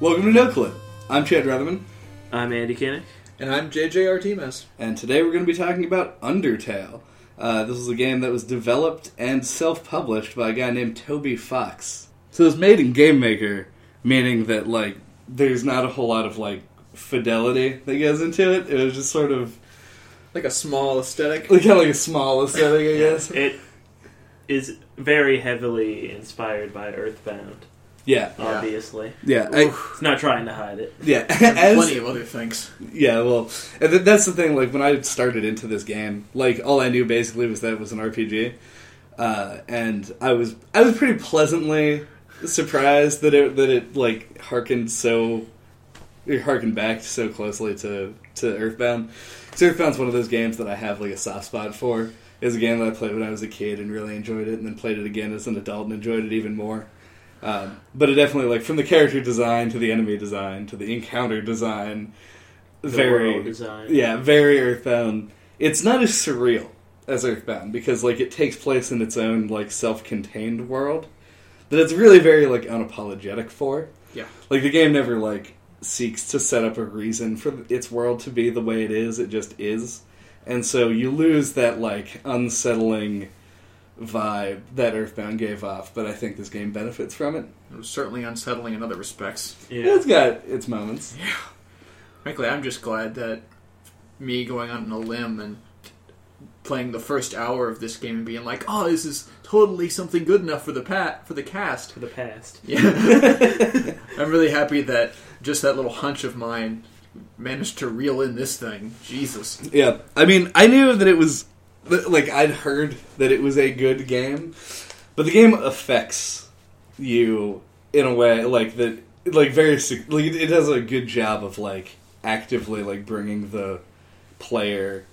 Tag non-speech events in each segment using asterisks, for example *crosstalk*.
Welcome to No Clip. I'm Chad Rutherman, I'm Andy Kinnick. And I'm JJ Artemis. and today we're going to be talking about Undertale. Uh, this is a game that was developed and self-published by a guy named Toby Fox. So it's made in Game Maker, meaning that like there's not a whole lot of like fidelity that goes into it. It was just sort of Like a small aesthetic. *laughs* like, kind of like a small aesthetic, I guess. It is very heavily inspired by Earthbound, Yeah, Yeah. obviously. yeah, I- It's not trying to hide it. yeah. *laughs* As- plenty of other things. Yeah, well, and th- that's the thing. Like when I started into this game, like all I knew basically was that it was an RPG, uh, and I was I was pretty pleasantly surprised that it that it like harkened so it harkened back so closely to to Earthbound. Because Earthbound's one of those games that I have like a soft spot for. It's a game that I played when I was a kid and really enjoyed it, and then played it again as an adult and enjoyed it even more. Um, but it definitely like from the character design to the enemy design to the encounter design, The very design. yeah, very Earthbound. It's not as surreal as Earthbound because like it takes place in its own like self-contained world that it's really very like unapologetic for. Yeah. Like the game never like seeks to set up a reason for its world to be the way it is. It just is. And so you lose that like unsettling vibe that Earthbound gave off, but I think this game benefits from it. It was certainly unsettling in other respects. Yeah. It's got its moments. Yeah. Frankly, I'm just glad that me going out on a limb and playing the first hour of this game and being like, "Oh, this is totally something good enough for the pat for the cast." for the past. Yeah, *laughs* I'm really happy that just that little hunch of mine managed to reel in this thing. Jesus. Yeah, I mean, I knew that it was like I'd heard that it was a good game, but the game affects you in a way like that, like very like it, it does a good job of like actively like bringing the player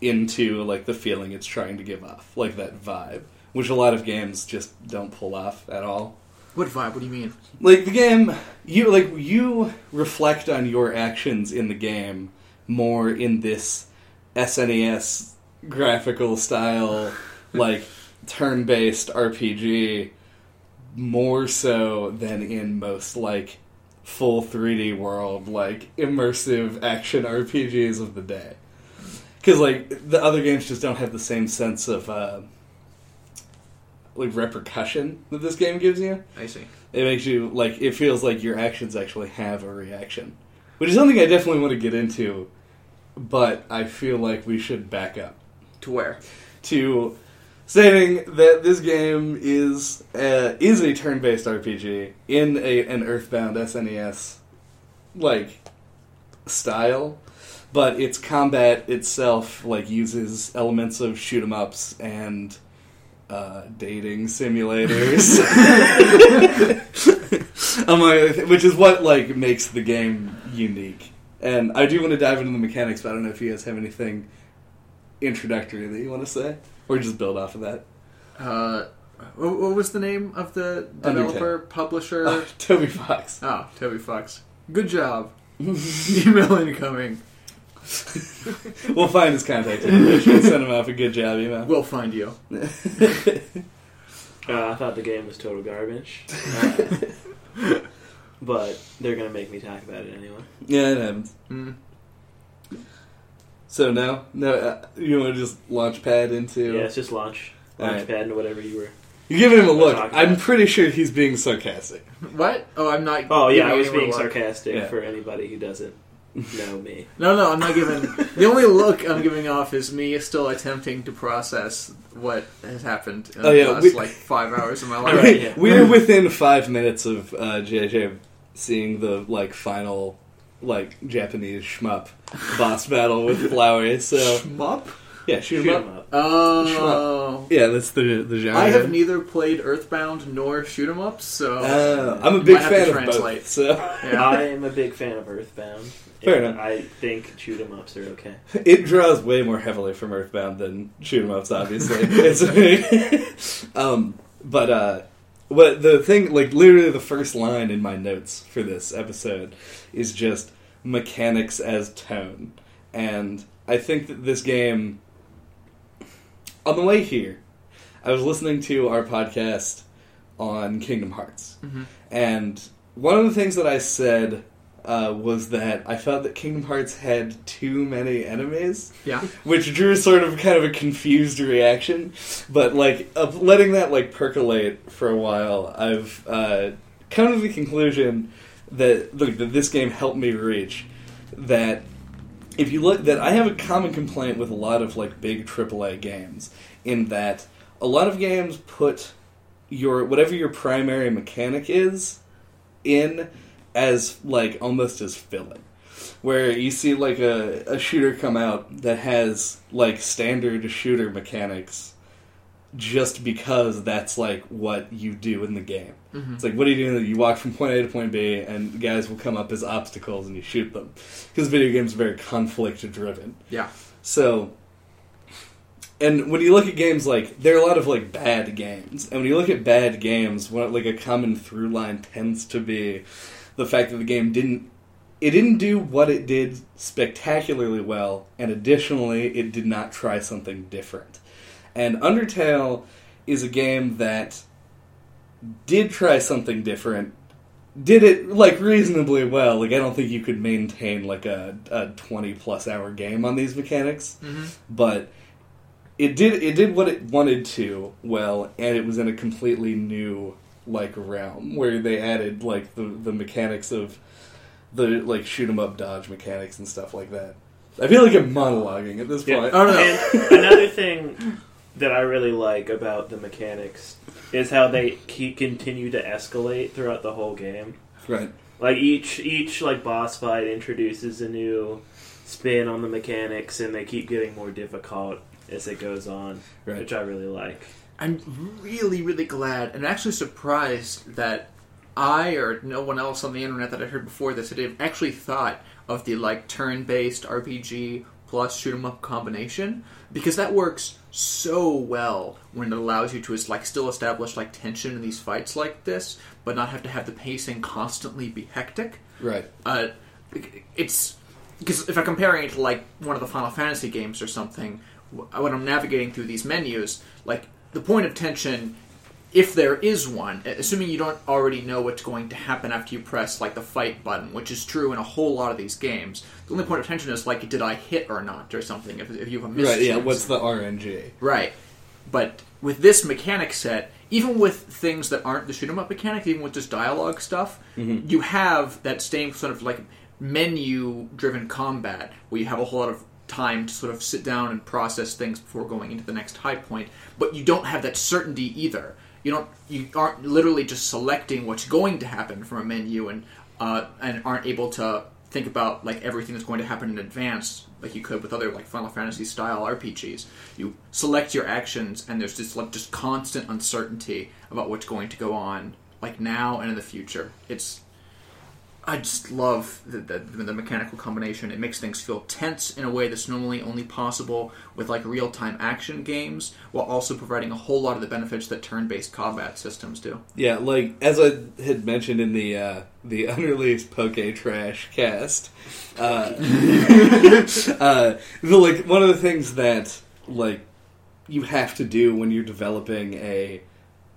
into like the feeling it's trying to give off, like that vibe, which a lot of games just don't pull off at all What vibe? What do you mean? like the game you like you reflect on your actions in the game more in this SNES graphical style like turn-based RPG more so than in most like full 3D world like immersive action RPGs of the day cuz like the other games just don't have the same sense of uh like repercussion that this game gives you I see. it makes you like it feels like your actions actually have a reaction, which is something I definitely want to get into. But I feel like we should back up To where? to stating that this game is uh, is a turn-based RPG in a an Earthbound SNES like style, but its combat itself like uses elements of shoot 'em ups and uh, dating simulators, *laughs* thi- which is what like makes the game unique. And I do want to dive into the mechanics, but I don't know if you guys have anything introductory that you want to say, or just build off of that. Uh, what, what was the name of the developer, publisher? *laughs* Oh, Toby Fox. *laughs* Oh, Toby Fox. Good job. *laughs* Email incoming. We'll find his contact information and send him off a good job email. We'll find you. Uh, I thought the game was total garbage. Uh, but they're going to make me talk about it anyway. yeah, it happens. Mm. So now, no, uh, you want to just launch pad into? Yeah, it's just launch. Alright. Launchpad and whatever you were. You're giving him a look. I'm pretty sure he's being sarcastic. *laughs* What? Oh, I'm not. Oh, yeah, I was being sarcastic Yeah. for anybody who doesn't know me. *laughs* No, no, I'm not giving. the only look I'm giving off is me still attempting to process what has happened in Oh, yeah, the last we- like five hours of my *laughs* Alright, life. yeah. We're within five minutes of uh, JJ seeing the like final like Japanese shmup boss battle with flowers. So Shmup? yeah, shoot, Shoot him up. 'em up. Oh. Yeah, that's the the genre. I have neither played Earthbound nor shoot 'em ups, so Uh, I'm a big Might have to fan of translate. both. So Yeah. I am a big fan of Earthbound. Fair and enough. I think shoot 'em ups are okay. it draws way more heavily from Earthbound than shoot 'em ups. Obviously, *laughs* it's, *laughs* um, but uh, what the thing like literally the first line in my notes for this episode is just mechanics as tone, and I think that this game. On the way here, I was listening to our podcast on Kingdom Hearts, Mhm. and one of the things that I said uh, was that I felt that Kingdom Hearts had too many enemies, Yeah. which drew sort of kind of a confused reaction. But like of letting that like percolate for a while, I've uh, come to the conclusion that look that this game helped me reach that if you look that I have a common complaint with a lot of like big AAA games in that a lot of games put your whatever your primary mechanic is in as like almost as filling where you see like a, a shooter come out that has like standard shooter mechanics just because that's like what you do in the game. Mhm. it's like what do you do? You walk from point a to point b and guys will come up as obstacles and you shoot them. Because video games are very conflict driven Yeah. so, and when you look at games like there are a lot of like bad games, and when you look at bad games, what like a common through line tends to be the fact that the game didn't it didn't do what it did spectacularly well, and additionally, it did not try something different. And Undertale is a game that did try something different did it like reasonably well. Like I don't think you could maintain like a, a twenty plus hour game on these mechanics, Mm-hmm. but it did it did what it wanted to well, and it was in a completely new like realm where they added like the the mechanics of the like shoot 'em up dodge mechanics and stuff like that. I feel like I'm monologuing at this Yeah. point. Oh no. And another thing that I really like about the mechanics is how they keep continue to escalate throughout the whole game. Right. Like each each like boss fight introduces a new spin on the mechanics, and they keep getting more difficult as it goes on, Right. which I really like. I'm really, really glad and actually surprised that I or no one else on the internet that I heard before this had actually thought of the like turn-based RPG plus shoot 'em up combination because that works so well when it allows you to like still establish like tension in these fights like this, but not have to have the pacing constantly be hectic Right. uh, it's because if I'm comparing it to like one of the Final Fantasy games or something, when I'm navigating through these menus, like the point of tension, if there is one, assuming you don't already know what's going to happen after you press like the fight button, which is true in a whole lot of these games, the only point of tension is like did I hit or not or something. If, if you have a miss Right. Yeah. What's the RNG? Right. But with this mechanic set, even with things that aren't the shoot 'em up mechanic, even with just dialogue stuff, mm-hmm. you have that same sort of like menu driven combat where you have a whole lot of time to sort of sit down and process things before going into the next high point, but you don't have that certainty either. You don't you aren't literally just selecting what's going to happen from a menu and uh, and aren't able to think about like everything that's going to happen in advance like you could with other like Final Fantasy style RPGs. You select your actions and there's just like just constant uncertainty about what's going to go on like now and in the future. It's I just love the, the, the mechanical combination. It makes things feel tense in a way that's normally only possible with like real time action games, while also providing a whole lot of the benefits that turn based combat systems do. Yeah, like as I had mentioned in the uh, the *laughs* unreleased Poke Trash cast, uh, *laughs* uh, the, like one of the things that like you have to do when you're developing a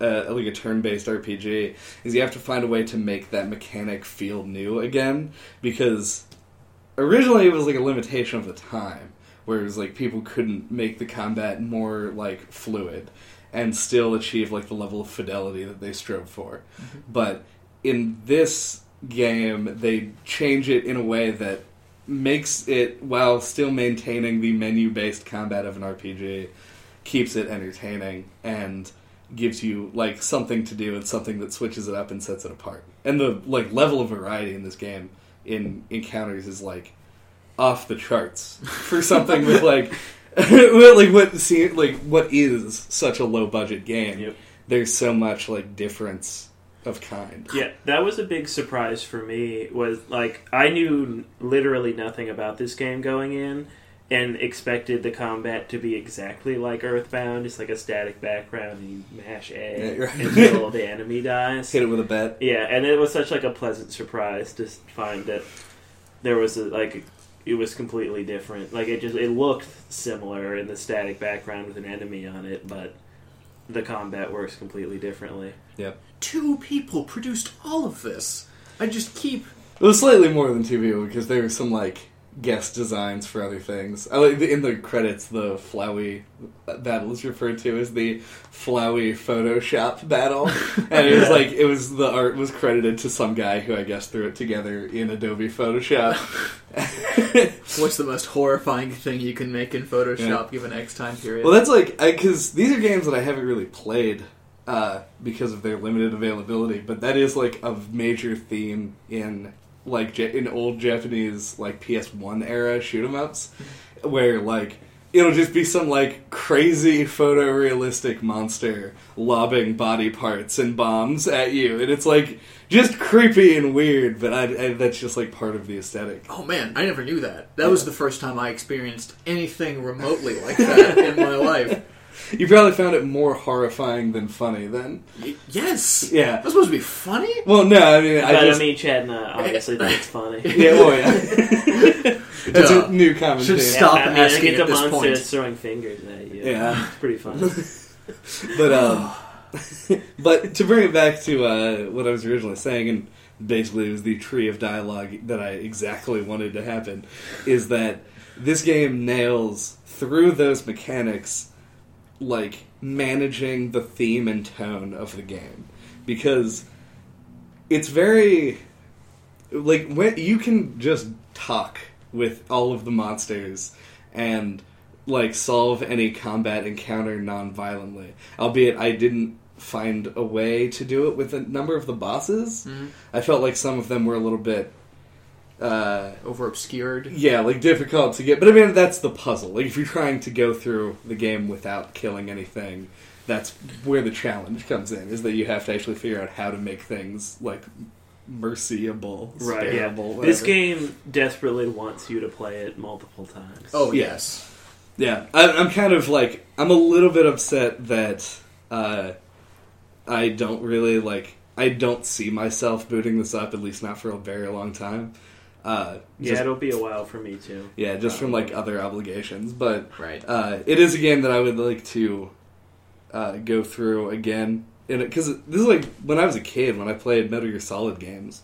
uh, like a turn-based RPG is you have to find a way to make that mechanic feel new again because originally it was like a limitation of the time where it was like people couldn't make the combat more like fluid and still achieve like the level of fidelity that they strove for. But in this game they change it in a way that makes it while still maintaining the menu based combat of an RPG keeps it entertaining and gives you like something to do and something that switches it up and sets it apart. And the like level of variety in this game in encounters is like off the charts for something with *laughs* like *laughs* like what see like what is such a low budget game. Yep. There's so much like difference of kind. Yeah, that was a big surprise for me. Was like I knew literally nothing about this game going in, and expected the combat to be exactly like Earthbound, just like a static background, and you mash A Yeah, right. until the enemy dies. Hit it with a bat. Yeah, and it was such like a pleasant surprise to find that there was a, like it was completely different. Like it just it looked similar in the static background with an enemy on it, but the combat works completely differently. Yeah. Two people produced all of this. I just keep It was slightly more than two people because there were some like guest designs for other things. I like in the credits the Flowey battle is referred to as the Flowey Photoshop battle, *laughs* and it was like it was the art was credited to some guy who I guess threw it together in Adobe Photoshop. *laughs* what's the most horrifying thing you can make in Photoshop Yeah. given X time period. well, that's like because these are games that I haven't really played. Uh, because of their limited availability, but that is like a major theme in like in old Japanese like PS1 era shoot 'em ups, where like it'll just be some like crazy photorealistic monster lobbing body parts and bombs at you, and it's like just creepy and weird. But I, I that's just like part of the aesthetic. Oh man, I never knew that. That was the first time I experienced anything remotely like that in my life. *laughs* You probably found it more horrifying than funny then. Y- yes. Yeah. That's supposed to be funny? Well, no, I mean, But I I, just mean, Chad and I obviously *laughs* think it's funny. *laughs* yeah, oh yeah. it's Yeah. a new commentator. Should Stop I mean, asking I get at the this monsters point. throwing fingers at you. Yeah. it's pretty fun. But um, *sighs* but to bring it back to uh, what I was originally saying, and basically it was the tree of dialogue that I exactly wanted to happen, is that this game nails through those mechanics, like managing the theme and tone of the game, because it's very like when you can just talk with all of the monsters and like solve any combat encounter non-violently. Albeit i didn't find a way to do it with a number of the bosses. Mhm. i felt like some of them were a little bit uh Over obscured. yeah like difficult to get but i mean that's the puzzle like if you're trying to go through the game without killing anything that's where the challenge comes in is that you have to actually figure out how to make things like mercyable Right. Yeah. spareable, This game desperately wants you to play it multiple times. Oh yes. Yeah, I, I'm kind of like I'm a little bit upset that uh, I don't really like I don't see myself booting this up at least not for a very long time. Uh, yeah, just, it'll be a while for me too. yeah, just from like other obligations, but Right. uh, it is a game that I would like to uh, go through again. Because this is like when I was a kid when I played Metal Gear Solid games,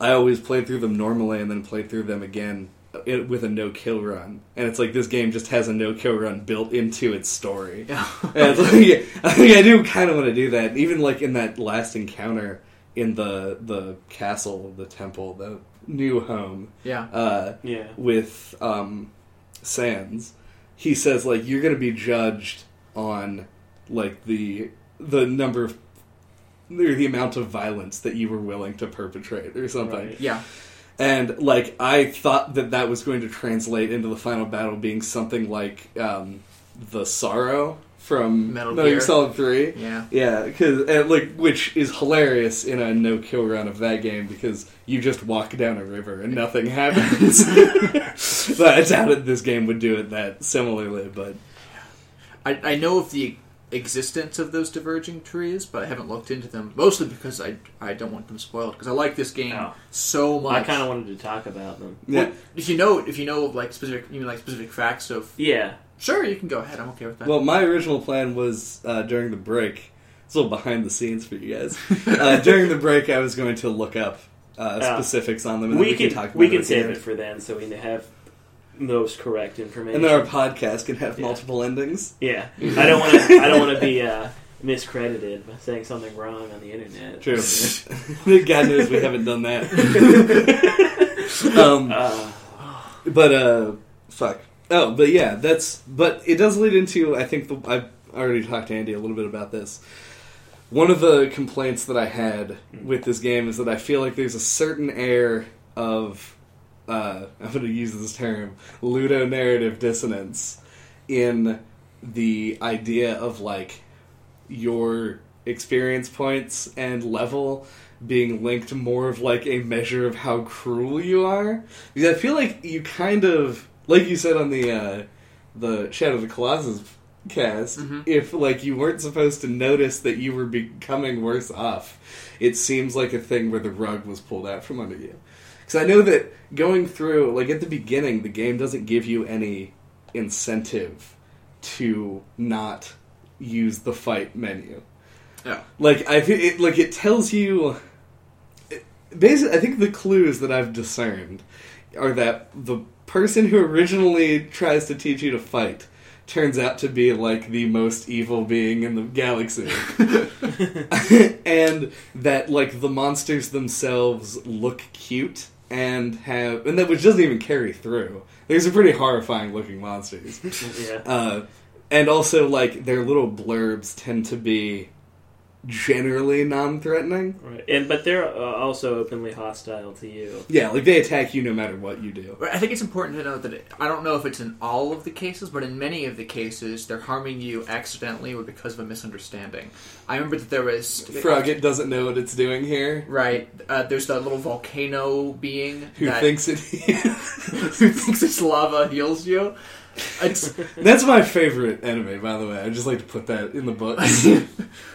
I always played through them normally and then played through them again it, with a no kill run. And it's like this game just has a no kill run built into its story. *laughs* Yeah. And it's like, *laughs* I think I do kind of want to do that. Even like in that last encounter in the the castle, the temple, the new home yeah. uh, Yeah. with um, Sans, he says like you're going to be judged on like the the number of or the amount of violence that you were willing to perpetrate or something. Right. Yeah. And like I thought that that was going to translate into the final battle being something like um, the sorrow from Metal Metal Gear Gear. Solid Three. Yeah. Yeah, because uh, like which is hilarious in a no kill run of that game because you just walk down a river and nothing *laughs* happens. *laughs* but I doubted this game would do it that similarly. But I, I know of the existence of those diverging trees, but I haven't looked into them. Mostly because I I don't want them spoiled. Because I like this game Oh. so much. I kind of wanted to talk about them. yeah, Well, if you know if you know like specific you mean like specific facts of Yeah. Sure you can go ahead. I'm okay with that. well, my original plan was uh, during the break. It's a little behind the scenes for you guys. Uh, *laughs* during the break, I was going to look up uh, Yeah. specifics on them, and then We we, can, can talk. About we can at save it for then, so we have most correct information. And then our podcast can have Yeah. multiple endings. yeah, *laughs* I don't want to. I don't want to be uh, miscredited by saying something wrong on the internet. True. *laughs* God knows we haven't done that. um, Uh, but uh, fuck. Oh, but yeah, that's. But it does lead into. I think the, I've already talked to Andy a little bit about this. One of the complaints that I had with this game is that I feel like there's a certain air of. Uh, *laughs* I'm going to use this term, ludo narrative dissonance, in the idea of like your experience points and level being linked more of like a measure of how cruel you are. Because I feel like you kind of like you said on the uh the Shadow of the Colossus cast, Mhm. if like you weren't supposed to notice that you were becoming worse off, it seems like a thing where the rug was pulled out from under you. Because I know that going through, like at the beginning, the game doesn't give you any incentive to not use the fight menu. yeah. Like I, it, like it tells you. basically, I think the clues that I've discerned are that the person who originally tries to teach you to fight turns out to be like the most evil being in the galaxy. *laughs* and that like the monsters themselves look cute and have and that which doesn't even carry through. These are pretty horrifying looking monsters. *laughs* yeah. Uh, and also like their little blurbs tend to be generally non-threatening. Right. And but they're uh, also openly hostile to you. Yeah, like they attack you no matter what you do. I think it's important to note that it, I don't know if it's in all of the cases, but in many of the cases, they're harming you accidentally or because of a misunderstanding. I remember that there was Froggit doesn't know what it's doing here. Right, uh, there's that little volcano being Who that, thinks it? *laughs* who thinks it's lava heals you. It's, *laughs* That's my favorite anime, by the way. I just like to put that in the books. *laughs*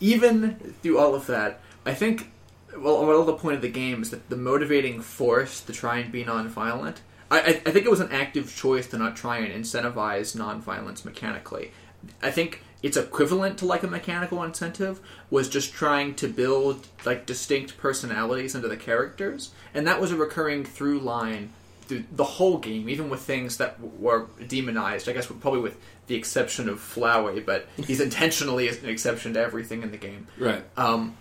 even through all of that, I think well, well, the point of the game is that the motivating force to try and be nonviolent. I, I, I think it was an active choice to not try and incentivize nonviolence mechanically. I think its equivalent to like a mechanical incentive was just trying to build like distinct personalities into the characters, and that was a recurring through line through the whole game, even with things that w- were demonized. I guess probably with the exception of Flowey, but he's *laughs* intentionally an exception to everything in the game. right. Um,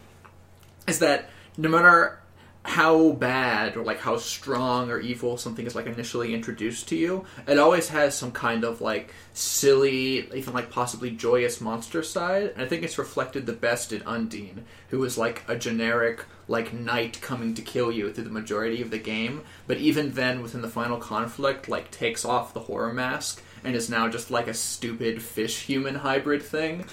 is that no matter how bad or like how strong or evil something is like initially introduced to you, it always has some kind of like silly, even like possibly joyous monster side. And I think it's reflected the best in Undyne, who is like a generic like knight coming to kill you through the majority of the game. But even then, within the final conflict, like takes off the horror mask and is now just like a stupid fish human hybrid thing.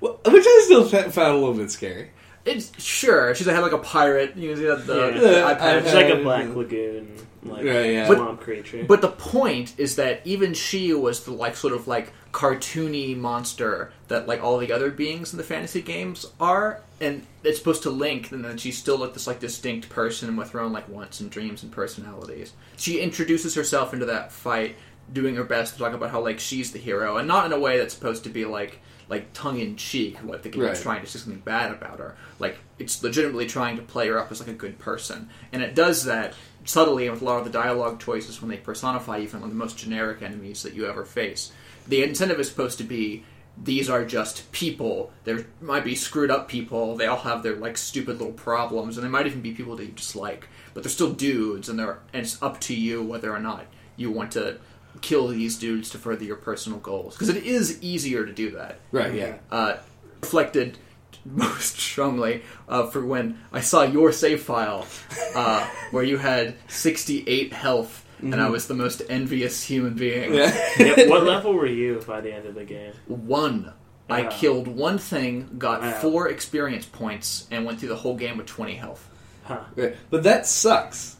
Well, which I still found a little bit scary. It's sure she's had like a pirate using the, the, Yeah. the Yeah, iPad. It's like a black lagoon, like Yeah, yeah. swamp creature. But the point is that even she was the like sort of like cartoony monster that like all the other beings in the fantasy games are, and it's supposed to link, and then she's still like this like distinct person with her own like wants and dreams and personalities. She introduces herself into that fight, doing her best to talk about how like she's the hero, and not in a way that's supposed to be like like tongue in cheek, like the game's Right. trying to say something bad about her. Like it's legitimately trying to play her up as like a good person, and it does that subtly and with a lot of the dialogue choices when they personify even the most generic enemies that you ever face. The incentive is supposed to be these are just people. There might be screwed up people. They all have their like stupid little problems, and they might even be people that you dislike. But they're still dudes, and they're and it's up to you whether or not you want to kill these dudes to further your personal goals. Because it is easier to do that Right, yeah. uh, reflected *laughs* most strongly uh, for when I saw your save file uh, where you had 68 health and I was the most envious human being. Yeah. *laughs* Yeah, what level were you by the end of the game? One. I Uh. killed one thing, got Wow. four experience points, and went through the whole game with 20 health. Huh. Right. But that sucks.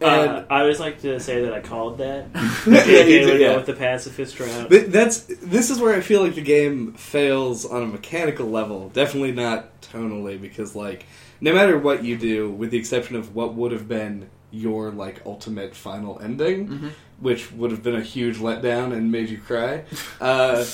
Uh, I always like to say that I called that. *laughs* Yeah, you okay, did, yeah. with the pacifist route. But that's this is where I feel like the game fails on a mechanical level. Definitely not tonally because like no matter what you do, with the exception of what would have been your like ultimate final ending, Mhm. which would have been a huge letdown and made you cry, uh,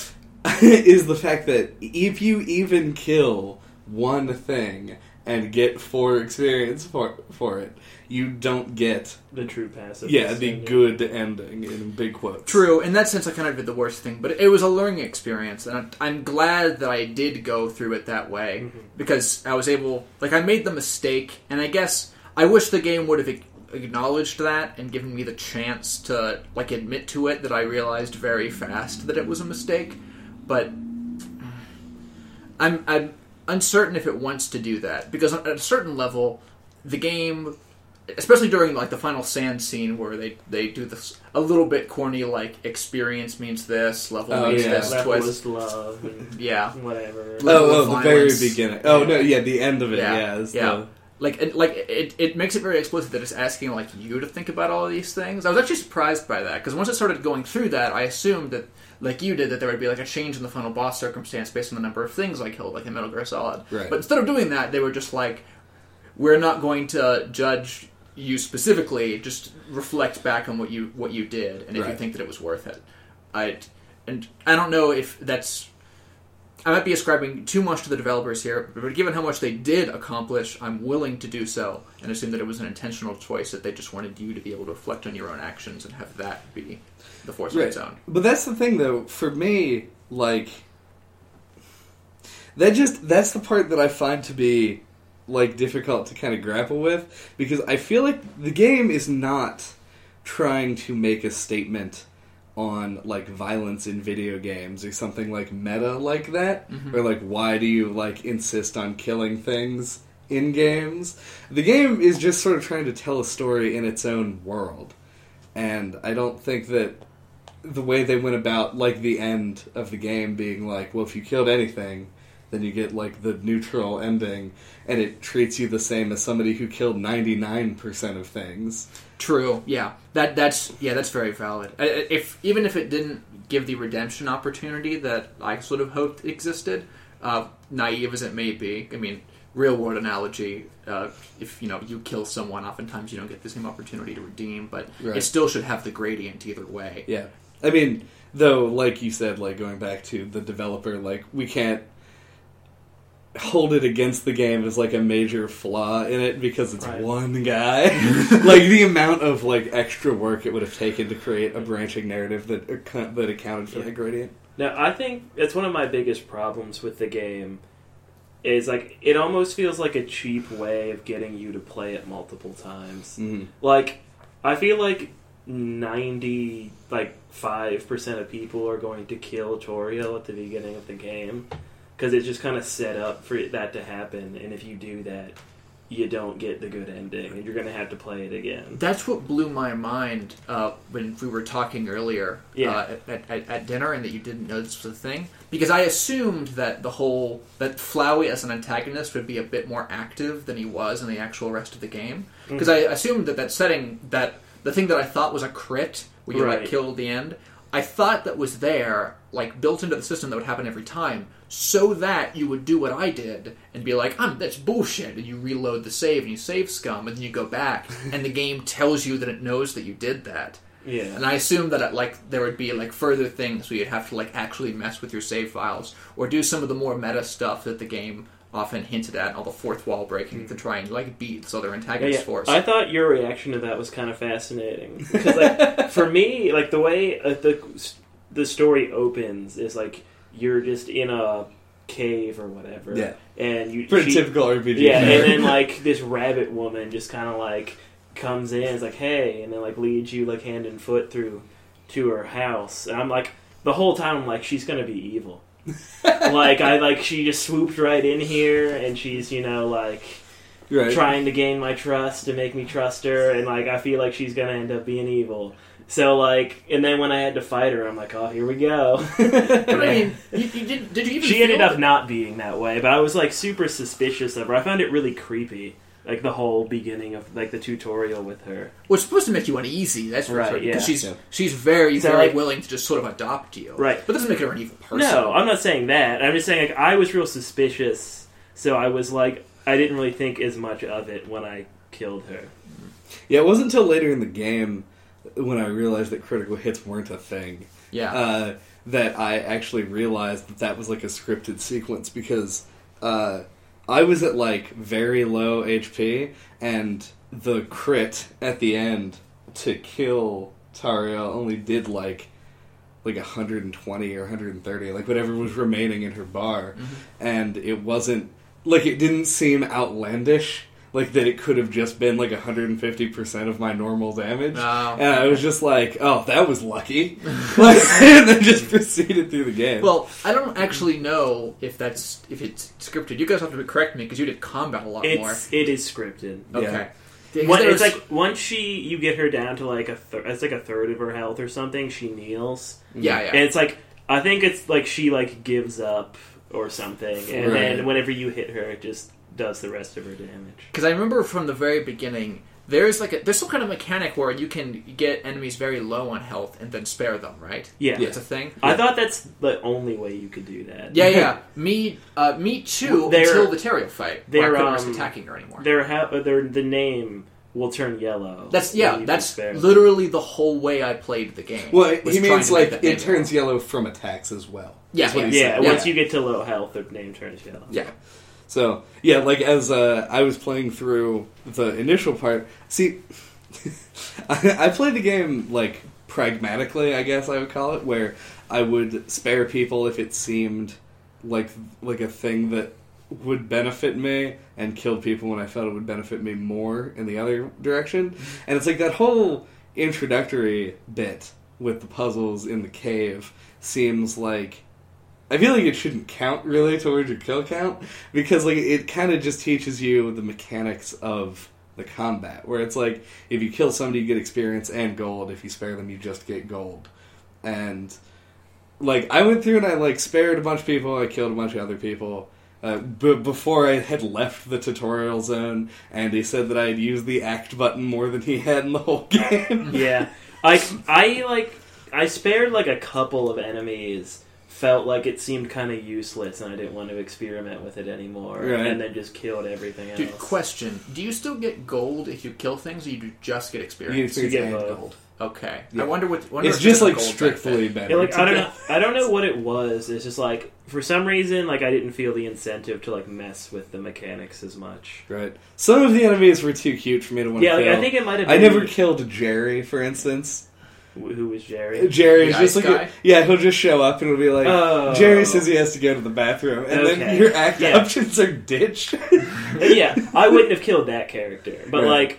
*laughs* is the fact that if you even kill one thing and get four experience for for it, you don't get the true pacifist. yeah the ending. good ending in big quotes. True, in that sense, I kind of did the worst thing, but it was a learning experience, and I'm, I'm glad that I did go through it that way Mhm. because I was able, like, I made the mistake, and I guess I wish the game would have acknowledged that and given me the chance to, like, admit to it that I realized very fast that it was a mistake, but *sighs* I'm, I'm uncertain if it wants to do that because at a certain level, the game especially during like the final Sans scene where they they do this a little bit corny like experience means this level Oh, means yeah. this level twist is love and yeah whatever. Level Oh, oh, the very beginning. Oh Yeah. no, yeah, the end of it. Yeah. Yeah, Yeah. the- like it, like it, it makes it very explicit that it's asking like you to think about all of these things. I was actually surprised by that because once I started going through that, I assumed that like you did that there would be like a change in the final boss circumstance based on the number of things I killed, like in Metal Gear Solid. Right. But instead of doing that, they were just like, we're not going to judge you specifically. Just reflect back on what you what you did, and if you think that it was worth it. I and I don't know if that's I might be ascribing too much to the developers here, but given how much they did accomplish, I'm willing to do so and assume that it was an intentional choice that they just wanted you to be able to reflect on your own actions and have that be the force of its own. But that's the thing, though. For me, like that just that's the part that I find to be like difficult to kind of grapple with because I feel like the game is not trying to make a statement on like violence in video games or something like meta like that Mhm. or like why do you like insist on killing things in games the game is just sort of trying to tell a story in its own world and i don't think that the way they went about like the end of the game being like well if you killed anything then you get like the neutral ending and it treats you the same as somebody who killed 99% of things True. Yeah. That that's yeah, that's very valid. If even if it didn't give the redemption opportunity that I sort of hoped existed, uh, naive as it may be, I mean, real world analogy. Uh, if you know you kill someone, oftentimes you don't get the same opportunity to redeem, but Right. it still should have the gradient either way. Yeah. I mean, though, like you said, like going back to the developer, like we can't hold it against the game as like a major flaw in it because it's Right. one guy. *laughs* *laughs* like the amount of like extra work it would have taken to create a branching narrative that ac- that accounted for Yeah. that gradient. Now, I think it's one of my biggest problems with the game. Is like it almost feels like a cheap way of getting you to play it multiple times. Mm. Like I feel like ninety like five percent of people are going to kill Toriel at the beginning of the game because it's just kind of set up for that to happen. And if you do that, you don't get the good ending, and you're going to have to play it again. That's what blew my mind uh, when we were talking earlier Yeah. uh, at, at, at dinner, and that you didn't know this was a thing. Because I assumed that the whole that Flowey as an antagonist would be a bit more active than he was in the actual rest of the game. Because I assumed that that setting that the thing that I thought was a crit where you like Right. kill at the end, I thought that was there, like built into the system that would happen every time, so that you would do what I did and be like, "I'm that's bullshit," and you reload the save and you save scum, and then you go back, *laughs* and the game tells you that it knows that you did that. Yeah. And I assume that like there would be like further things where you'd have to like actually mess with your save files or do some of the more meta stuff that the game often hinted at, all the fourth wall breaking to try and like beat this other Yeah, antagonist yeah. force. I thought your reaction to that was kind of fascinating because, like, *laughs* for me, like the way uh, the the story opens is like you're just in a cave or whatever, Yeah. and you Pretty she- typical RPG. yeah, and then *laughs* like this rabbit woman just kind of like comes in, and is like, hey, and then like leads you like hand and foot through to her house, and I'm like, the whole time I'm like, she's gonna be evil. *laughs* like I like she just swooped right in here, and she's you know like right. trying to gain my trust and make me trust her, and like I feel like she's gonna end up being evil. So like, and then when I had to fight her, I'm like, oh, here we go. but I mean, *laughs* you, you did, did you even? she ended feel up not being that way, but I was like super suspicious of her. I found it really creepy, like the whole beginning of like the tutorial with her. Well, it's supposed to make you uneasy. That's for Right, sure. yeah. She's Yeah. she's very So, very like- willing to just sort of adopt you. Right. But doesn't make her an evil person. No, I'm not saying that. I'm just saying like I was real suspicious, so I was like I didn't really think as much of it when I killed her. Yeah, it wasn't until later in the game when I realized that critical hits weren't a thing. Yeah. uh, that I actually realized that that was like a scripted sequence because uh, I was at like very low HP and the crit at the end to kill Toriel only did like like 120 or 130 like whatever was remaining in her bar and it wasn't like it didn't seem outlandish like that it could have just been like 150% of my normal damage Oh. and I was just like, oh, that was lucky. *laughs* like, and then just proceeded through the game. Well, I don't actually know if that's if it's scripted. You guys have to correct me because you did combat a lot more. It's scripted. Okay. Yeah. Because One, it's like once she you get her down to like a thir- it's like a third of her health or something. She kneels, yeah, yeah. and it's like I think it's like she like gives up or something, and Right. then whenever you hit her, it just does the rest of her damage. Because I remember from the very beginning, there's like a, there's some kind of mechanic where you can get enemies very low on health and then spare them, right? Yeah. That's a thing. I thought that's the only way you could do that. Yeah, yeah. *laughs* me, uh, me too. They're- until the Toriel fight, where I they're, couldn't risk um, attacking her anymore. Their ha- uh, their the name will turn yellow. That's yeah. That's literally the whole way I played the game. Well, he means like it name turns yellow. yellow from attacks as well. Yeah, That's yeah. he Yeah, once you get to low health, the name turns yellow. Yeah. So yeah, like as uh, I was playing through the initial part, see, *laughs* I, I played the game like pragmatically, I guess I would call it, where I would spare people if it seemed like like a thing that would benefit me, and kill people when I felt it would benefit me more in the other direction. And it's like that whole introductory bit with the puzzles in the cave seems like I feel like it shouldn't count really towards your kill count? Because like it kind of just teaches you the mechanics of the combat where it's like if you kill somebody you get experience and gold. If you spare them you just get gold. And like I went through and I like spared a bunch of people I killed a bunch of other people uh, but before I had left the tutorial zone and he said that I had used the act button more than he had in the whole *laughs* game. Yeah, I I like I spared like a couple of enemies. Felt like it seemed kind of useless, and I didn't want to experiment with it anymore. Right. And then just killed everything else. Dude, question: Do you still get gold if you kill things, or do you just get experience? You experience get and both. gold. Okay, Yeah. I wonder what. Wonder it's if just like strictly benefit. better Yeah, like I don't know. I don't know what it was. It's just like for some reason, like I didn't feel the incentive to like mess with the mechanics as much. Right. Some of the enemies were too cute for me to want Yeah, to like. I think it might have. Been... I never killed Jerry, for instance. Wh- Who was Jerry? Jerry is The just like guy? a, yeah, he'll just show up and it'll be like Oh. Jerry says he has to go to the bathroom, and then your act Yeah. options are ditched. *laughs* yeah, I wouldn't have killed that character, but Right. like,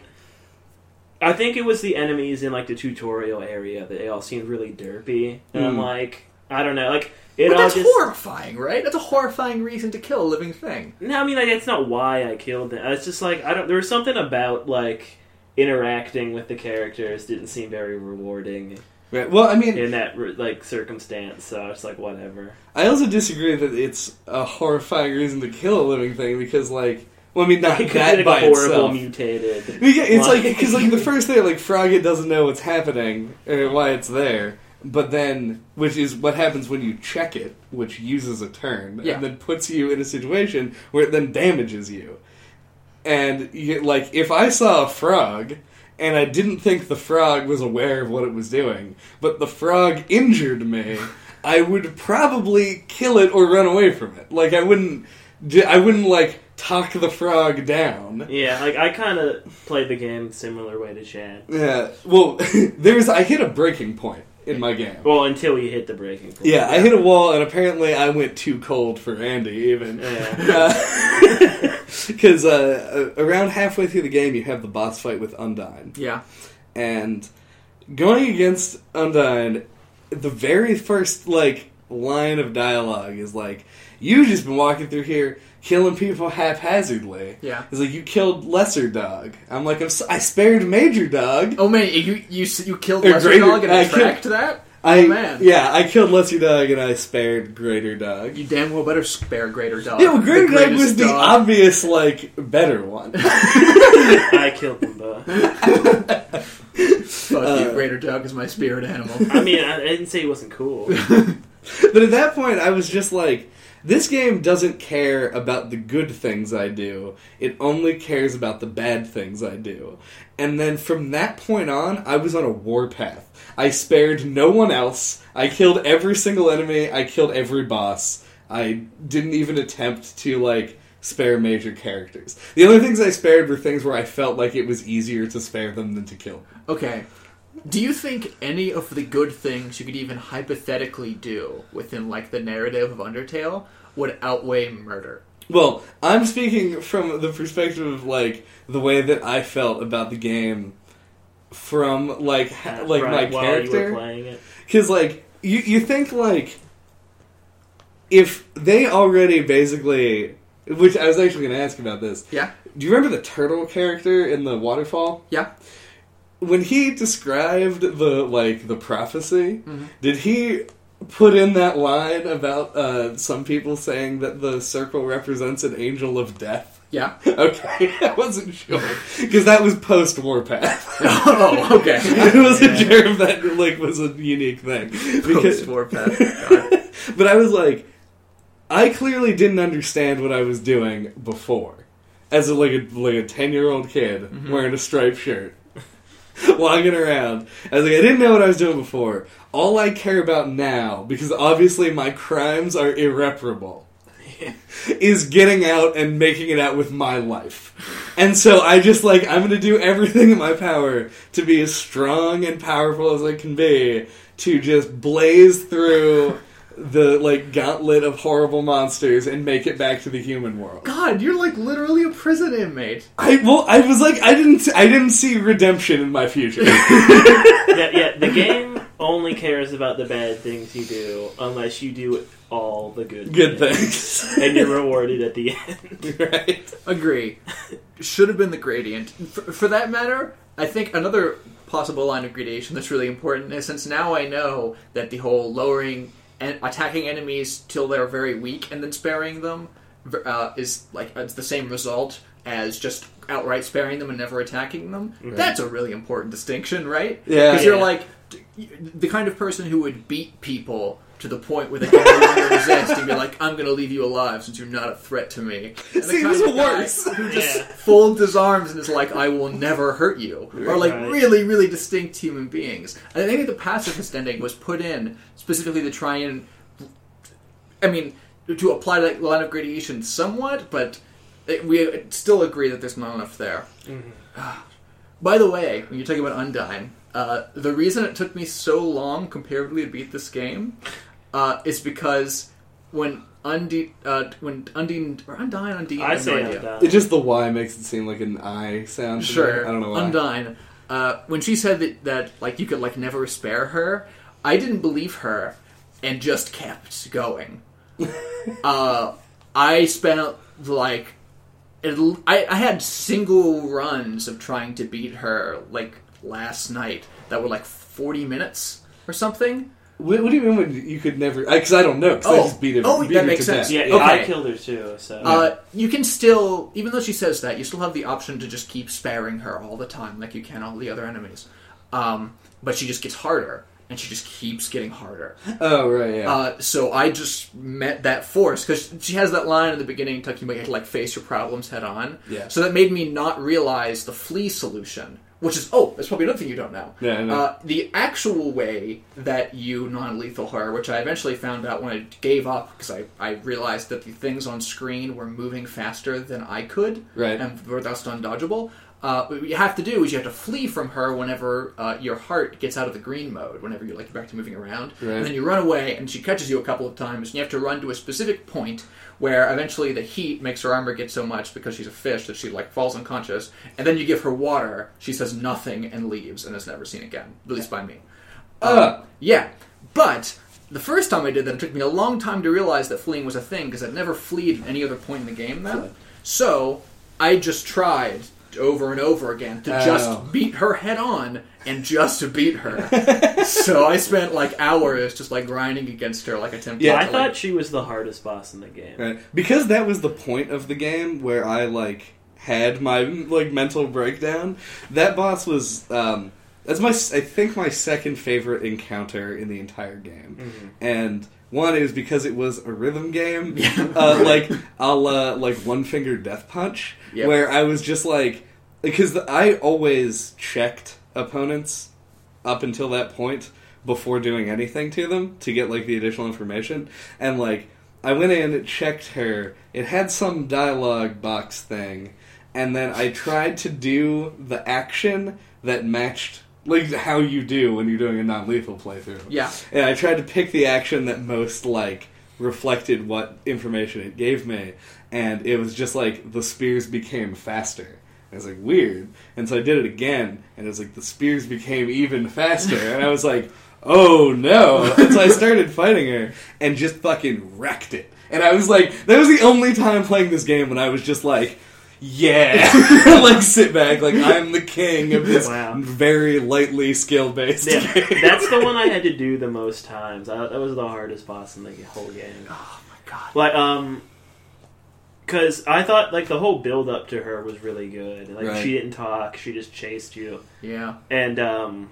I think it was the enemies in like the tutorial area that they all seemed really derpy, and I'm Hmm. like, I don't know, like it But that's just. horrifying, right? That's a horrifying reason to kill a living thing. No, I mean like that's not why I killed them. It's just like I don't. There was something about like interacting with the characters didn't seem very rewarding right. Well, I mean, in that like circumstance. So it's like whatever. I also disagree that it's a horrifying reason to kill a living thing because, like, well, I mean, not *laughs* could that by horrible itself. mutated. Because it's like Like- because like the *laughs* first thing, like Froggit doesn't know what's happening or why it's there, but then which is what happens when you check it, which uses a turn Yeah. and then puts you in a situation where it then damages you. And you, like if I saw a frog and I didn't think the frog was aware of what it was doing, but the frog injured me, I would probably kill it or run away from it. Like I wouldn't, I wouldn't like talk the frog down. Yeah, like I kind of played the game similar way to Chad. Yeah. Well, *laughs* there's I hit a breaking point in my game. Well, until you hit the breaking point. Yeah, I hit a wall, and apparently I went too cold for Andy even. Yeah. *laughs* Because uh, uh, around halfway through the game, you have the boss fight with Undyne, Yeah. and going against Undyne, the very first like line of dialogue is like, you've just been walking through here." Killing people haphazardly. Yeah. It's like you killed lesser dog. I'm like I'm, s- I spared major dog. Oh man, you you you killed Or Lesser greater- Dog and I attract that? I oh man, yeah, I killed lesser dog and I spared greater dog. You damn well better spare Greater Dog. Yeah, well, The greater dog greatest was the dog. obvious like better one. *laughs* I killed them both. *laughs* Fuck uh, you, Greater Dog is my spirit animal. I mean, I, I didn't say he wasn't cool. *laughs* but at that point, I was just like, this game doesn't care about the good things I do. It only cares about the bad things I do. And then from that point on, I was on a warpath. I spared no one else. I killed every single enemy. I killed every boss. I didn't even attempt to like spare major characters. The only things I spared were things where I felt like it was easier to spare them than to kill. Okay. Do you think any of the good things you could even hypothetically do within like the narrative of Undertale would outweigh murder? Well, I'm speaking from the perspective of like the way that I felt about the game from like ha- like Right, my while you were character playing it. cuz like you you think like if they already basically which I was actually going to ask about this. Yeah. Do you remember the turtle character in the waterfall? Yeah. When he described the like the prophecy, Mhm. did he put in that line about uh, some people saying that the circle represents an angel of death? Yeah. *laughs* Okay, I wasn't sure because that was post Warpath. *laughs* oh, okay. *laughs* I wasn't sure if that like was a unique thing Post Warpath. But I was like, I clearly didn't understand what I was doing before, as a like a like a ten year old kid Mm-hmm. wearing a striped shirt, *laughs* walking around. I was like, I didn't know what I was doing before. All I care about now, because obviously my crimes are irreparable, *laughs* is getting out and making it out with my life. And so I just like I'm gonna do everything in my power to be as strong and powerful as I can be to just blaze through the like gauntlet of horrible monsters and make it back to the human world. God, you're like literally a prison inmate. I well, I was like, I didn't, I didn't see redemption in my future. *laughs* *laughs* yeah, yeah. The game only cares about the bad things you do, unless you do all the good, Good things, *laughs* and you're rewarded at the end. right? Agree. Should have been the gradient. For, for that matter, I think another possible line of gradation that's really important is since now I know that the whole lowering and attacking enemies till they're very weak and then sparing them uh, is like it's the same result as just outright sparing them and never attacking them. That's a really important distinction, right? Yeah. because you're like the kind of person who would beat people to the point where they can no longer resist and be like, "I'm going to leave you alive since you're not a threat to me." And the Seems kind of guy worse. Who just Yeah. folds his arms and is like, "I will never hurt you," or like Right. really, really distinct human beings. And I think the pacifist ending was put in specifically to try and, I mean, to apply that line of gradation somewhat, but it, we still agree that there's not enough there. Mm-hmm. *sighs* By the way, when you're talking about Undyne, uh, the reason it took me so long comparatively to beat this game uh, is because when Undine, uh, when Undine or Undyne, Undine, I have say no idea. I'm It just the Y makes it seem like an I sound. to me. Sure, I don't know why. Undyne. Uh, when she said that, that like you could like never spare her, I didn't believe her and just kept going. *laughs* uh, I spent like it, I, I had single runs of trying to beat her like last night that were like forty minutes or something. What, what do you mean when you could never? Because I, don't know. Because I Oh. just beat him. Oh, beat that her makes to sense. death. Yeah, Okay. I killed her too. So Uh, you can still, even though she says that, you still have the option to just keep sparing her all the time, like you can all the other enemies. Um, but she just gets harder, and she just keeps getting harder. Oh right, yeah. Uh, so I just met that force because she has that line in the beginning talking about you have to like face your problems head on. Yeah. So that made me not realize the flee solution, which is oh, that's probably another thing you don't know. Yeah, know. Uh, the actual way that you non-lethal her, which I eventually found out when I gave up because I, I realized that the things on screen were moving faster than I could, Right. and were thus undodgeable. Uh, what you have to do is you have to flee from her whenever uh, your heart gets out of the green mode, whenever you're like back to moving around, Right. and then you run away, and she catches you a couple of times, and you have to run to a specific point where eventually the heat makes her armor get so much because she's a fish that she like falls unconscious, and then you give her water, she says nothing and leaves, and is never seen again, at least by me. Uh. yeah, but the first time I did that, it took me a long time to realize that fleeing was a thing because I'd never fleed at any other point in the game. Then, so I just tried over and over again to Oh. just beat her head on and just to beat her. *laughs* so I spent like hours just like grinding against her like a template. Yeah, I to, thought like, she was the hardest boss in the game. Right. Because that was the point of the game where I like had my like mental breakdown. That boss was um that's my I think my second favorite encounter in the entire game. And one is because it was a rhythm game, uh, like a la like one finger death punch, Yep. where I was just like because I always checked opponents up until that point before doing anything to them to get like the additional information and like i went in it checked her it had some dialogue box thing and then i tried to do the action that matched like how you do when you're doing a non-lethal playthrough Yeah. and i tried to pick the action that most like reflected what information it gave me and it was just like the spears became faster I was like, weird. And so I did it again, and it was like the spears became even faster. And I was like, oh no. *laughs* And so I started fighting her and just fucking wrecked it. And I was like, that was the only time playing this game when I was just like, yeah. *laughs* like, sit back, like, I'm the king of this Wow. very lightly skill based Yeah, game. that's the one I had to *laughs* do the most times. I, that was the hardest boss in the whole game. Oh my god. Like, um, because I thought like the whole build up to her was really good. Like Right. she didn't talk; she just chased you, Yeah. and um,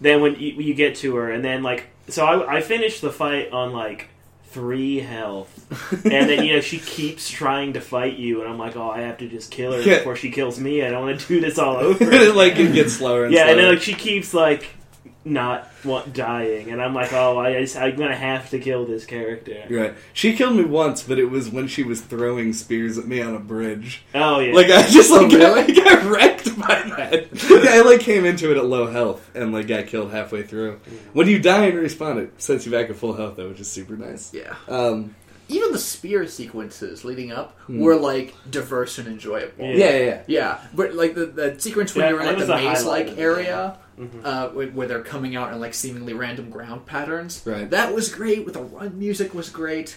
then when you, you get to her, and then like so I, I finished the fight on like three health, *laughs* and then you know she keeps trying to fight you, and I'm like, oh, I have to just kill her Yeah. before she kills me. I don't want to do this all *laughs* over. like it gets slower and yeah, slower. and then like she keeps like not want, dying, and I'm like, oh, I just, I'm gonna have to kill this character. Right. She killed me once, but it was when she was throwing spears at me on a bridge. Oh yeah, Like I just like Oh, really? got, got wrecked by that. Yeah, I like came into it at low health and like got killed halfway through. When you die and respawn, it sets you back at full health though, which is super nice. Yeah. Um, Even the spear sequences leading up Hmm. were like diverse and enjoyable. Yeah. yeah, yeah, yeah. Yeah, but like the, the sequence when Yeah, you're in like the the maze-like of the area, Mhm. uh, where, where they're coming out in like seemingly random ground patterns. Right. That was great. With the run music was great.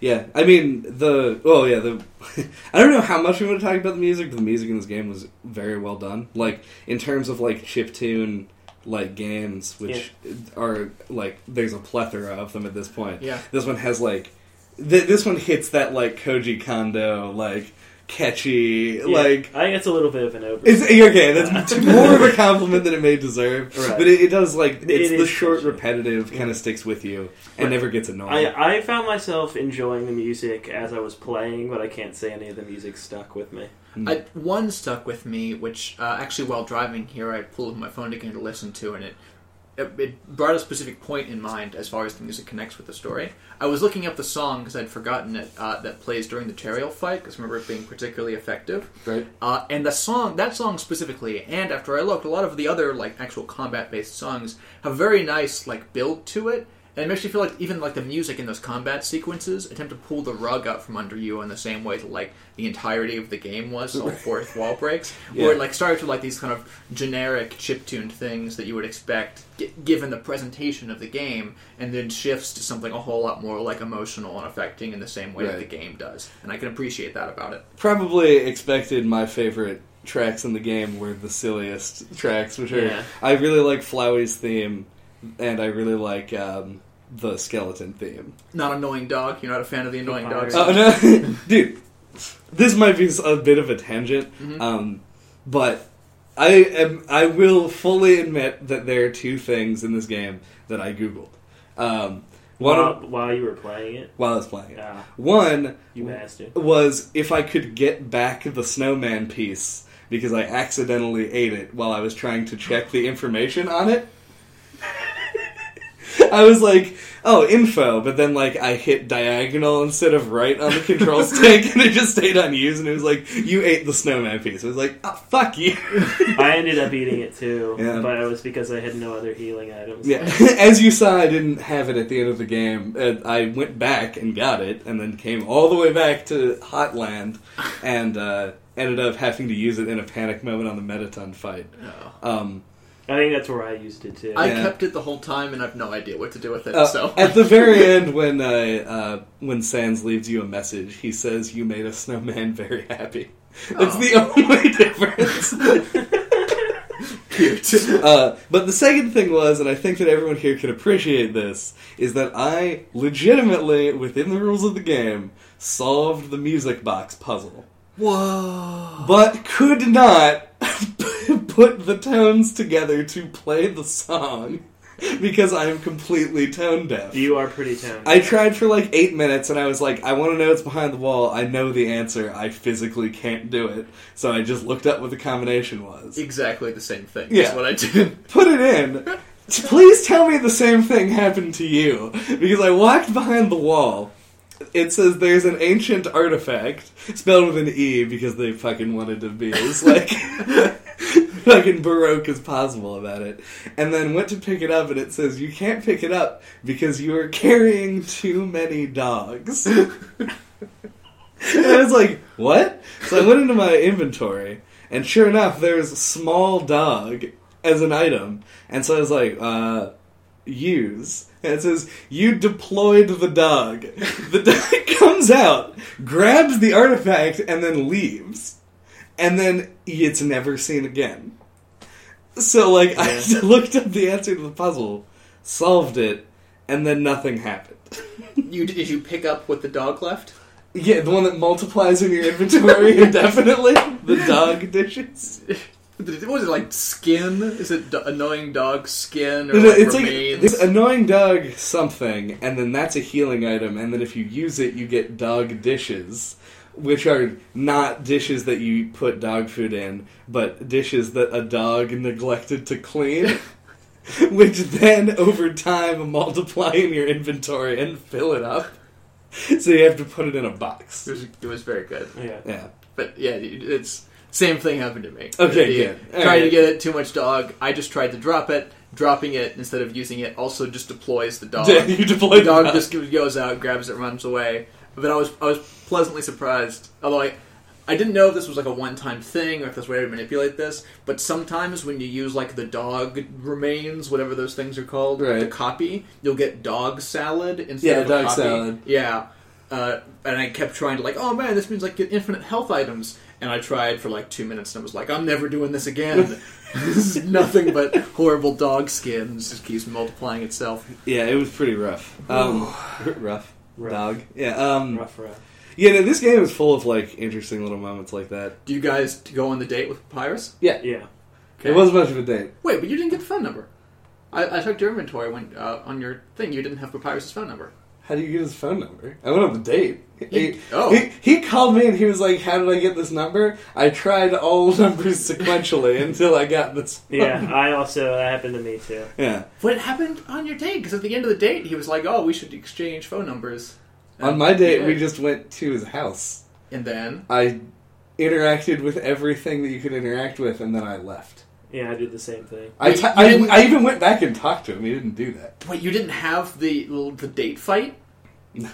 Yeah, I mean the oh yeah the *laughs* I don't know how much we want to talk about the music, but the music in this game was very well done. Like in terms of like chip tune like games, which are like there's a plethora of them at this point. Yeah. This one has like th- this one hits that like Koji Kondo like catchy Yeah, like. I think it's a little bit of an over. It's okay. That's *laughs* more of a compliment than it may deserve, Right. but it, it does like It it's the short, catchy. repetitive kind of sticks with you and Right. never gets annoying. I, I found myself enjoying the music as I was playing, but I can't say any of the music stuck with me. Hmm. I, one stuck with me, which uh, actually while driving here, I pulled my phone again to listen to, and it, it it brought a specific point in mind as far as the music connects with the story. I was looking up the song because I'd forgotten it uh, that plays during the Toriel fight because I remember it being particularly effective. right. Uh, and the song, that song specifically, and after I looked, a lot of the other like actual combat-based songs have very nice like build to it, and it makes you feel like even like the music in those combat sequences attempt to pull the rug out from under you in the same way that like the entirety of the game was all *laughs* fourth wall breaks, where Yeah. it like started to like these kind of generic chip-tuned things that you would expect g- given the presentation of the game, and then shifts to something a whole lot more like emotional and affecting in the same way that the game does, and I can appreciate that about it. probably expected my favorite tracks in the game were the silliest tracks, which are Yeah. I really like Flowey's theme, and I really like um, the skeleton theme. Not annoying dog. You're not a fan of the annoying dog. Pirate. Oh no, *laughs* dude, this might be a bit of a tangent, Mhm. um, but I am I will fully admit that there are two things in this game that I googled. Um, one While, while you were playing it, while I was playing it. ah, One you bastard. was if I could get back the snowman piece because I accidentally ate it while I was trying to check the information on it. *laughs* I was like, oh, info, but then like I hit diagonal instead of right on the control *laughs* stick, and it just stayed unused, and it was like, you ate the snowman piece. I was like, oh, fuck you. *laughs* I ended up eating it too, Yeah. but it was because I had no other healing items. Yeah, as you saw, I didn't have it at the end of the game. Uh, I went back and got it, and then came all the way back to Hotland, and uh, ended up having to use it in a panic moment on the Mettaton fight. No. Um, I think that's where I used it too. I Yeah. kept it the whole time, and I have no idea what to do with it. uh, so at the very *laughs* end, when uh, uh, when Sans leaves you a message, he says, "You made a snowman very happy." That's Oh. the only *laughs* difference. *laughs* cute. Uh, but the second thing was, and I think that everyone here can appreciate this, is that I legitimately, within the rules of the game, solved the music box puzzle, Whoa! but could not put the tones together to play the song *laughs* because I am completely tone deaf. you are pretty talented. I tried for like eight minutes and I was like, I want to know what's behind the wall. I know the answer. I physically can't do it. So I just looked up what the combination was. Exactly the same thing. Yeah. Is what I did. *laughs* Put it in. Please tell me the same thing happened to you. Because I walked behind the wall. It says there's an ancient artifact, spelled with an E because they fucking wanted to be as like *laughs* *laughs* fucking baroque as possible about it. And then went to pick it up and it says you can't pick it up because you are carrying too many dogs. and I was like, what? So I went into my inventory and sure enough there's a small dog as an item. And so I was like, uh use. And it says, You deployed the dog. The dog *laughs* comes out, grabs the artifact, and then leaves. And then it's never seen again. So, like, I *laughs* looked up the answer to the puzzle, solved it, and then nothing happened. *laughs* You did you pick up what the dog left? Yeah, the one that multiplies in your inventory *laughs* indefinitely. The dog dishes. What was it like? Skin? Is it do- annoying dog skin or No, no, like it's like remains? this annoying dog something, and then that's a healing item, and then if you use it, you get dog dishes, which are not dishes that you put dog food in, but dishes that a dog neglected to clean, *laughs* which then over time multiply in your inventory and fill it up. So you have to put it in a box. It was, it was very good. Yeah. Yeah. But yeah, it's same thing happened to me. Okay, The- good. All Trying to get it too much dog. I just tried to drop it. Dropping it instead of using it also just deploys the *laughs* dog. you deploy the dog dog. just goes out, grabs it, runs away. But I was I was pleasantly surprised. Although I I didn't know if this was like a one time thing or if there's a way to manipulate this. But sometimes when you use like the dog remains, whatever those things are called, Right. the copy, you'll get dog salad instead Yeah, of a dog copy. salad. Yeah. Uh, and I kept trying to like, oh man, this means like get infinite health items. And I tried for like two minutes and I was like, I'm never doing this again. *laughs* this is nothing but horrible dog skin. It just keeps multiplying itself. Yeah, it was pretty rough. Um, *laughs* rough. Rough. Dog. Yeah. Um, Rough, rough. Yeah, no, this game is full of like interesting little moments like that. Do you guys go on the date with Papyrus? Yeah, Yeah. it wasn't much of a date. Wait, but you didn't get the phone number. I, I checked your inventory when uh, on your thing. You didn't have Papyrus's phone number. How do you get his phone number? I went on the date. He, oh. he, he called me and he was like, "How did I get this number?" I tried all *laughs* numbers sequentially until I got this. Yeah, I also that happened to me too. Yeah. What happened on your date? Because at the end of the date, he was like, "Oh, we should exchange phone numbers." On my date, you we just went to his house. and then I interacted with everything that you could interact with, and then I left. Yeah, I did the same thing. I, Wait, t- didn't- I even went back and talked to him. He didn't do that. wait, you didn't have the the date fight? No.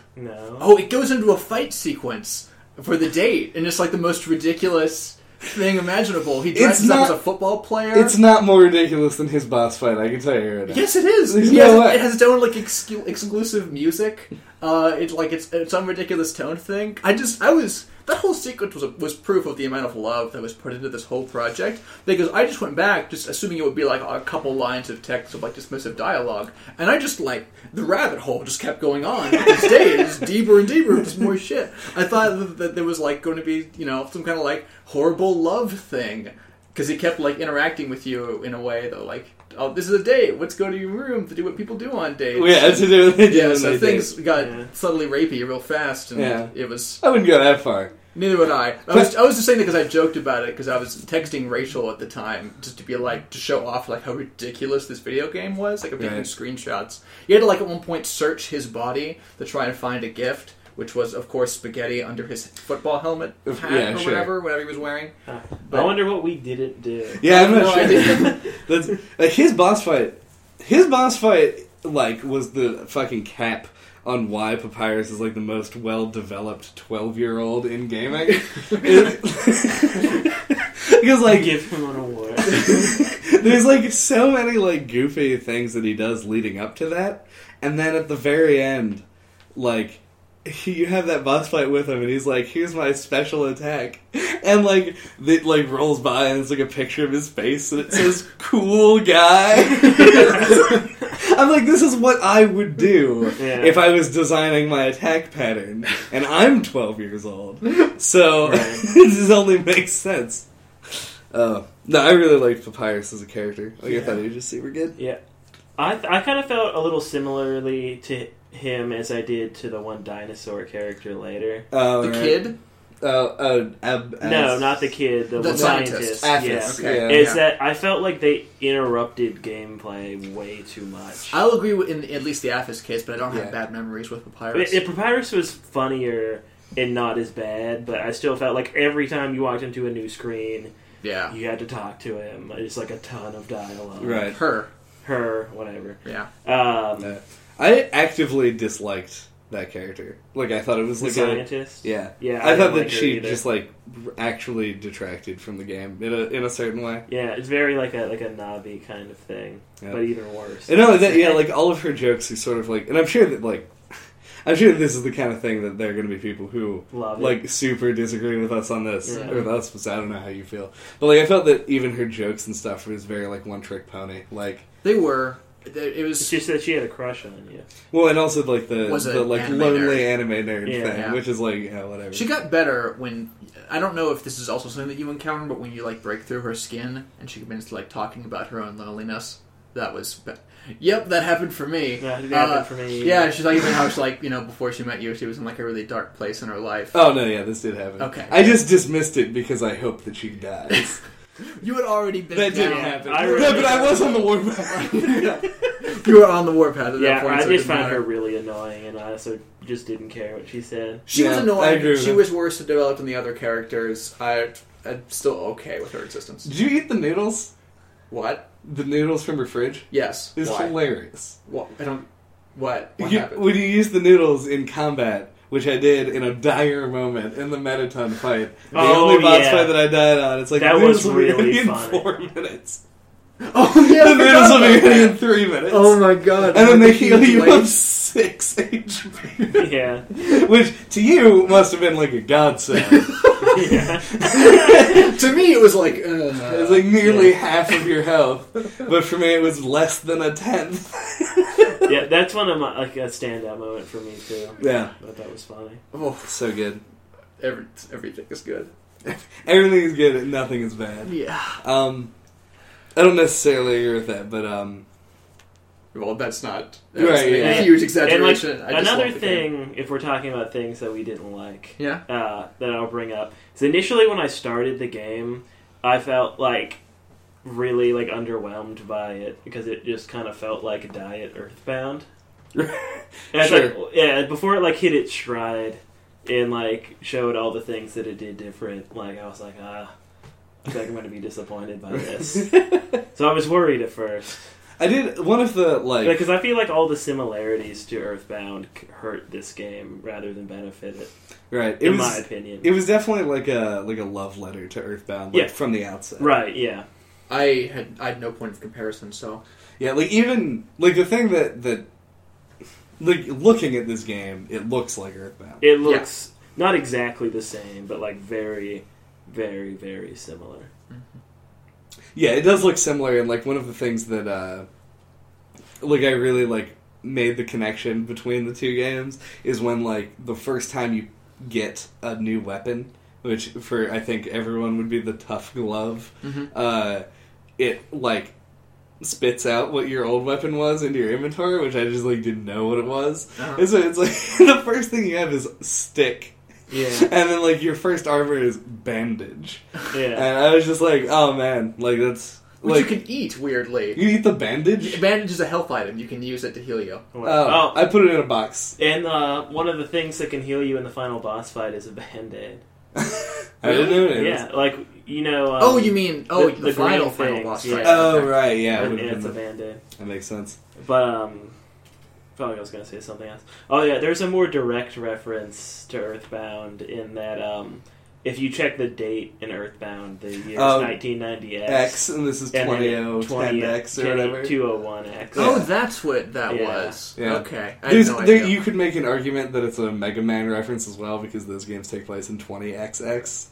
Oh, it goes into a fight sequence for the date, and it's like the most ridiculous thing imaginable. He dresses up not- as a football player. It's not more ridiculous than his boss fight. I can tell you right now. Yes, it is. There's He no has- way. It has its own like excu- exclusive music. Uh, it's like it's its own ridiculous tone thing. I just I was that whole sequence was a, was proof of the amount of love that was put into this whole project because I just went back just assuming it would be like a couple lines of text of like dismissive dialogue, and I just like the rabbit hole just kept going on. This day is deeper and deeper, just more shit. I thought that, that there was like going to be you know some kind of like horrible love thing because he kept like interacting with you in a way that like oh this is a date let's go to your room to do what people do on dates Well, yeah, to do with it. yeah so things got Yeah. subtly rapey real fast and Yeah. it was I wouldn't go that far. neither would I I was, I was just saying that because I joked about it because I was texting Rachel at the time just to be like to show off like how ridiculous this video game was like I'm taking Right. screenshots you had to like at one point search his body to try and find a gift which was of course spaghetti under his football helmet hat Yeah, or sure. whatever whatever he was wearing Huh. But- I wonder what we didn't do. Yeah, I'm No *laughs* not sure. That's like his boss fight. His boss fight, like, was the fucking cap on why Papyrus is like the most well-developed twelve-year-old in gaming. *laughs* because like give him an award. *laughs* there's like so many like goofy things that he does leading up to that, and then at the very end, like you have that boss fight with him, and he's like, "Here's my special attack," *laughs* and like it like rolls by, and it's like a picture of his face, and it says *laughs* "cool guy." *laughs* I'm like, this is what I would do Yeah. if I was designing my attack pattern, and I'm 12 years old, so Right. this only makes sense. Uh, no, I really liked Papyrus as a character. Like, I Yeah. thought he was just super good. Yeah, I I kind of felt a little similarly to him as I did to the one dinosaur character later. Uh, the right. kid Uh, uh, ab- no, not the kid, the, The scientist. scientist. Athos, yeah. yeah. Is Yeah. that I felt like they interrupted gameplay way too much. I'll agree with in at least the Alphys case, but I don't have bad memories with I mean, Papyrus. if Papyrus was funnier and not as bad, but I still felt like every time you walked into a new screen, yeah, you had to talk to him. It's like a ton of dialogue. Right. her. Her, whatever. Yeah, Um, No. I actively disliked that character. Like, I thought it was the like a. scientist. Yeah. Yeah, I, I thought that like she just, like, actually detracted from the game in a, in a certain way. Yeah, it's very like a like a Navi kind of thing, Yeah. but even worse. And not only that, yeah, *laughs* like all of her jokes are sort of like, and I'm sure that like, *laughs* I'm sure this is the kind of thing that there are going to be people who love it. like super disagree with us on this, Yeah. or with us. but I don't know how you feel, but like I felt that even her jokes and stuff was very like one trick pony. Like, they were. It It's was just that she had a crush on you. Well, and also like the Was the an like anime lonely nerd. anime nerd Yeah. thing, Yeah. which is like yeah, whatever. She got better when I don't know if this is also something that you encounter, but when you like break through her skin and she begins like talking about her own loneliness, that was. Be- yep, that happened for me. That happened Uh, for me. Yeah, she's talking about how she like you know before she met you, she was in like a really dark place in her life. Oh no, yeah, this did happen. Okay. I just dismissed it because I hope that she dies. *laughs* You had already been. that didn't happen. I no, but I was on the warpath. *laughs* You were on the warpath at that Yeah, point. I so it just didn't found her matter. really annoying, and I also just didn't care what she said. She was Yeah, I annoying. agree with she that. was worse developed than the other characters. I, I'm still okay with her existence. Did you eat the noodles? What? The noodles from her fridge? Yes. It's Why? hilarious. What? I don't. What? What You- happened? when you use the noodles in combat, which I did in a dire moment in the Mettaton fight, the Oh, only boss yeah. fight that I died on, it's like That was will be really in funny. four minutes. Oh yeah, I *laughs* the noodles forgot will be about in three minutes. Oh my god! and then they The heal huge you up six HP. yeah. *laughs* Which to you must have been like a godsend. *laughs* yeah. to me, it was like. Uh, it was like nearly half of your health, but for me it was less than a tenth. *laughs* yeah, that's one of my like a standout moment for me too. Yeah, But that was funny. oh, so good. every, everything is good. *laughs* Everything is good, and nothing is bad. Yeah. Um, I don't necessarily agree with that, but um, Well, that's not Right, that's a yeah. huge And like exaggeration. I just another love game. thing, if we're talking about things that we didn't like, Yeah. uh, that I'll bring up is initially when I started the game, I felt like really like underwhelmed by it because it just kind of felt like a Diet Earthbound. *laughs* Sure. thought- yeah, before it like hit its stride and like showed all the things that it did different, like I was like, ah, I think I'm going to be disappointed by this. *laughs* so I was worried at first I did one of the like. because I feel like all the similarities to Earthbound hurt this game rather than benefit it, right, it in was my opinion. it was definitely like a like a love letter to Earthbound, like Yeah. from the outset. right? Yeah. I had I had no point of comparison, so Yeah, like even like the thing that that like looking at this game, it looks like Earthbound. It looks not exactly the same, but like very, very, very similar. Yeah, it does look similar, and like one of the things that uh like I really like made the connection between the two games is when like the first time you get a new weapon, which for I think everyone would be the tough glove. Mhm. Uh, it like spits out what your old weapon was into your inventory, which I just like didn't know what it was. Uh-huh. And so it's like *laughs* the first thing you have is stick, Yeah. and then like your first armor is bandage, Yeah. and I was just like, oh man, like that's which like you can eat weirdly. you eat the bandage. Bandage is a health item. You can use it to heal you. Oh, I put it in a box. and uh, one of the things that can heal you in the final boss fight is a band aid. *laughs* I didn't know it. Yeah, like you know. Um, oh, you mean oh the- the, the final final things, boss yeah. fight? Oh right, yeah, it and, and have it's a been band aid. that makes sense. But um, I felt like I was going to say something else. Oh yeah, there's a more direct reference to Earthbound in that um, if you check the date in Earthbound, the year is Oh, 1990X. X and this is and then 20 X or whatever. 201X. Oh, Yeah. that's what that Yeah. was. Yeah. Okay, I There's, no there, you could make an argument that it's a Mega Man reference as well because those games take place in 20XX.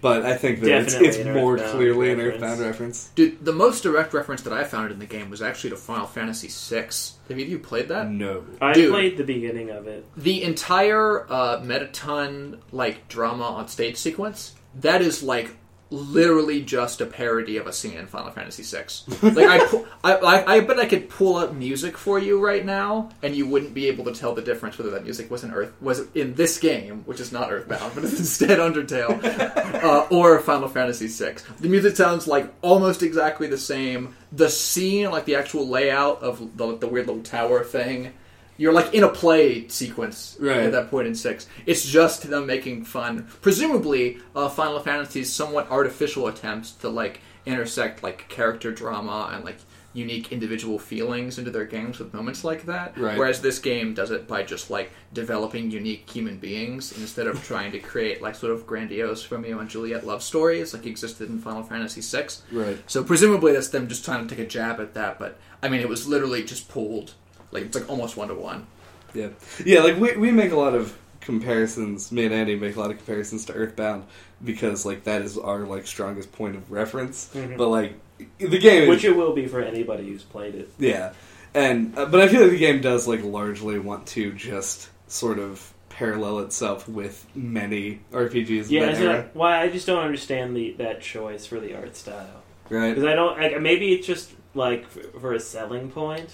But I think that it's, Definitely it's an more Earthbound clearly an. Earthbound reference. Dude, the most direct reference that I found in the game was actually to Final Fantasy VI. Have either of you played that? No. I Dude. played the beginning of it. The entire uh, Mettaton like drama on stage sequence that is like literally just a parody of a scene in Final Fantasy VI. Like I, pu- *laughs* I, I, I bet I could pull up music for you right now, and you wouldn't be able to tell the difference whether that music was in Earth was in this game, which is not Earthbound, but it's instead Undertale, *laughs* uh, or Final Fantasy VI. The music sounds like almost exactly the same. The scene, like the actual layout of the, the weird little tower thing. You're like in a play sequence Right. at that point in six. It's just them making fun. Presumably, uh, Final Fantasy's somewhat artificial attempts to like intersect like character drama and like unique individual feelings into their games with moments like that. Right. Whereas this game does it by just like developing unique human beings instead of trying to create like sort of grandiose Romeo and Juliet love stories like existed in Final Fantasy VI. Right. So presumably that's them just trying to take a jab at that. But I mean, it was literally just pulled. Like it's like almost one to one. Yeah. Yeah, like we, we make a lot of comparisons, me and Andy make a lot of comparisons to Earthbound because like that is our like strongest point of reference. Mhm. But like the game is Which it will be for anybody who's played it. Yeah, and uh, but I feel like the game does like largely want to just sort of parallel itself with many RPGs. Yeah, of that era, not, why I just don't understand the that choice for the art style right? because I don't like maybe it's just like f- for a selling point,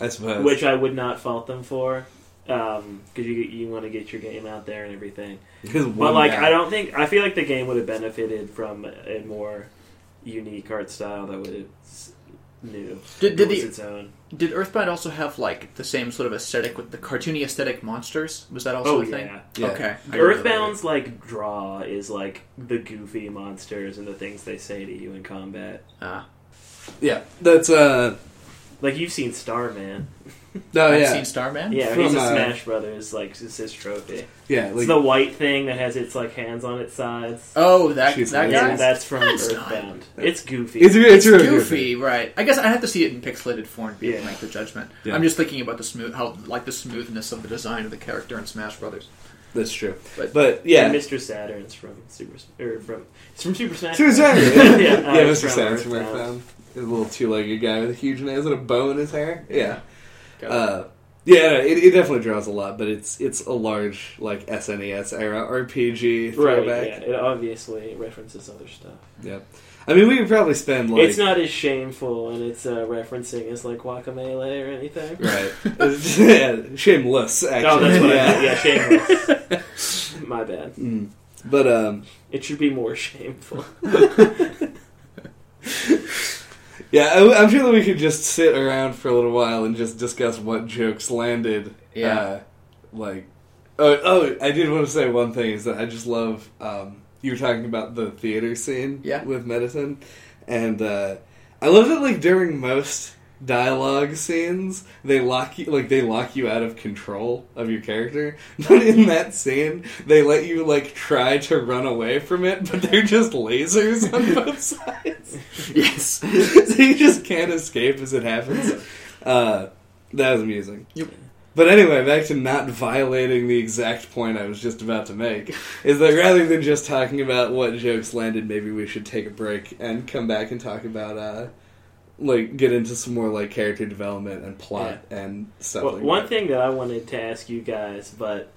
I suppose. which I would not fault them for. Because you you want to get your game out there and everything, but like guy- I don't think I feel like the game would have benefited from a more unique art style that was new. Did, did was the its own. did Earthbound also have like the same sort of aesthetic with the cartoony aesthetic monsters? Was that also Oh a thing? yeah. Yeah. Okay. I remember that. Earthbound's like draw is like the goofy monsters and the things they say to you in combat. Ah, yeah, that's uh, Like you've seen Starman. oh I've yeah, seen Starman. Yeah, From, he's a uh, Smash Brothers like it's his trophy. yeah, it's the white thing that has its like hands on its sides. Oh, that She's that guy. yeah, that's from That's not- Earthbound. It's goofy. it's, it's, It's really goofy, right? I guess I have to see it in pixelated form to be able to Yeah. make the judgment. Yeah. I'm just thinking about the smooth, how like the smoothness of the design of the character in Smash Brothers. That's true. But- But, yeah, And Mr. Saturn's from Super or from it's from Super Smash. True Bros. Saturn. *laughs* yeah, Yeah, uh, yeah it's Mr. from Sands from Earthbound. A little two-legged guy with a huge nose and a bow in his hair. Yeah. Uh, yeah, it, it definitely draws a lot, but it's it's a large like SNES era RPG Right. throwback. Yeah. It obviously references other stuff. Yeah. I mean, we could probably spend like it's not as shameful and it's uh, referencing as like Guacamelee or anything. right. *laughs* *laughs* Yeah, shameless. Actually, Oh, that's what yeah. I meant. Yeah, shameless. *laughs* My bad. Mm. But um, It should be more shameful. Yeah, I, am sure that we could just sit around for a little while and just discuss what jokes landed. Yeah. Uh, like, oh, oh, I did want to say one thing is that I just love. Um, you were talking about the theater scene Yeah. with medicine, and uh, I love that like during most dialogue scenes they lock you like they lock you out of control of your character *laughs* but in that scene they let you like try to run away from it but they're just lasers on *laughs* both sides yes. *laughs* so you just can't escape as it happens. Uh, that was amusing. Yep. But anyway, back to not violating the exact point I was just about to make, is that rather than just talking about what jokes landed, maybe we should take a break and come back and talk about, uh, like, get into some more, like, character development and plot and stuff Well, like one that. thing that I wanted to ask you guys, but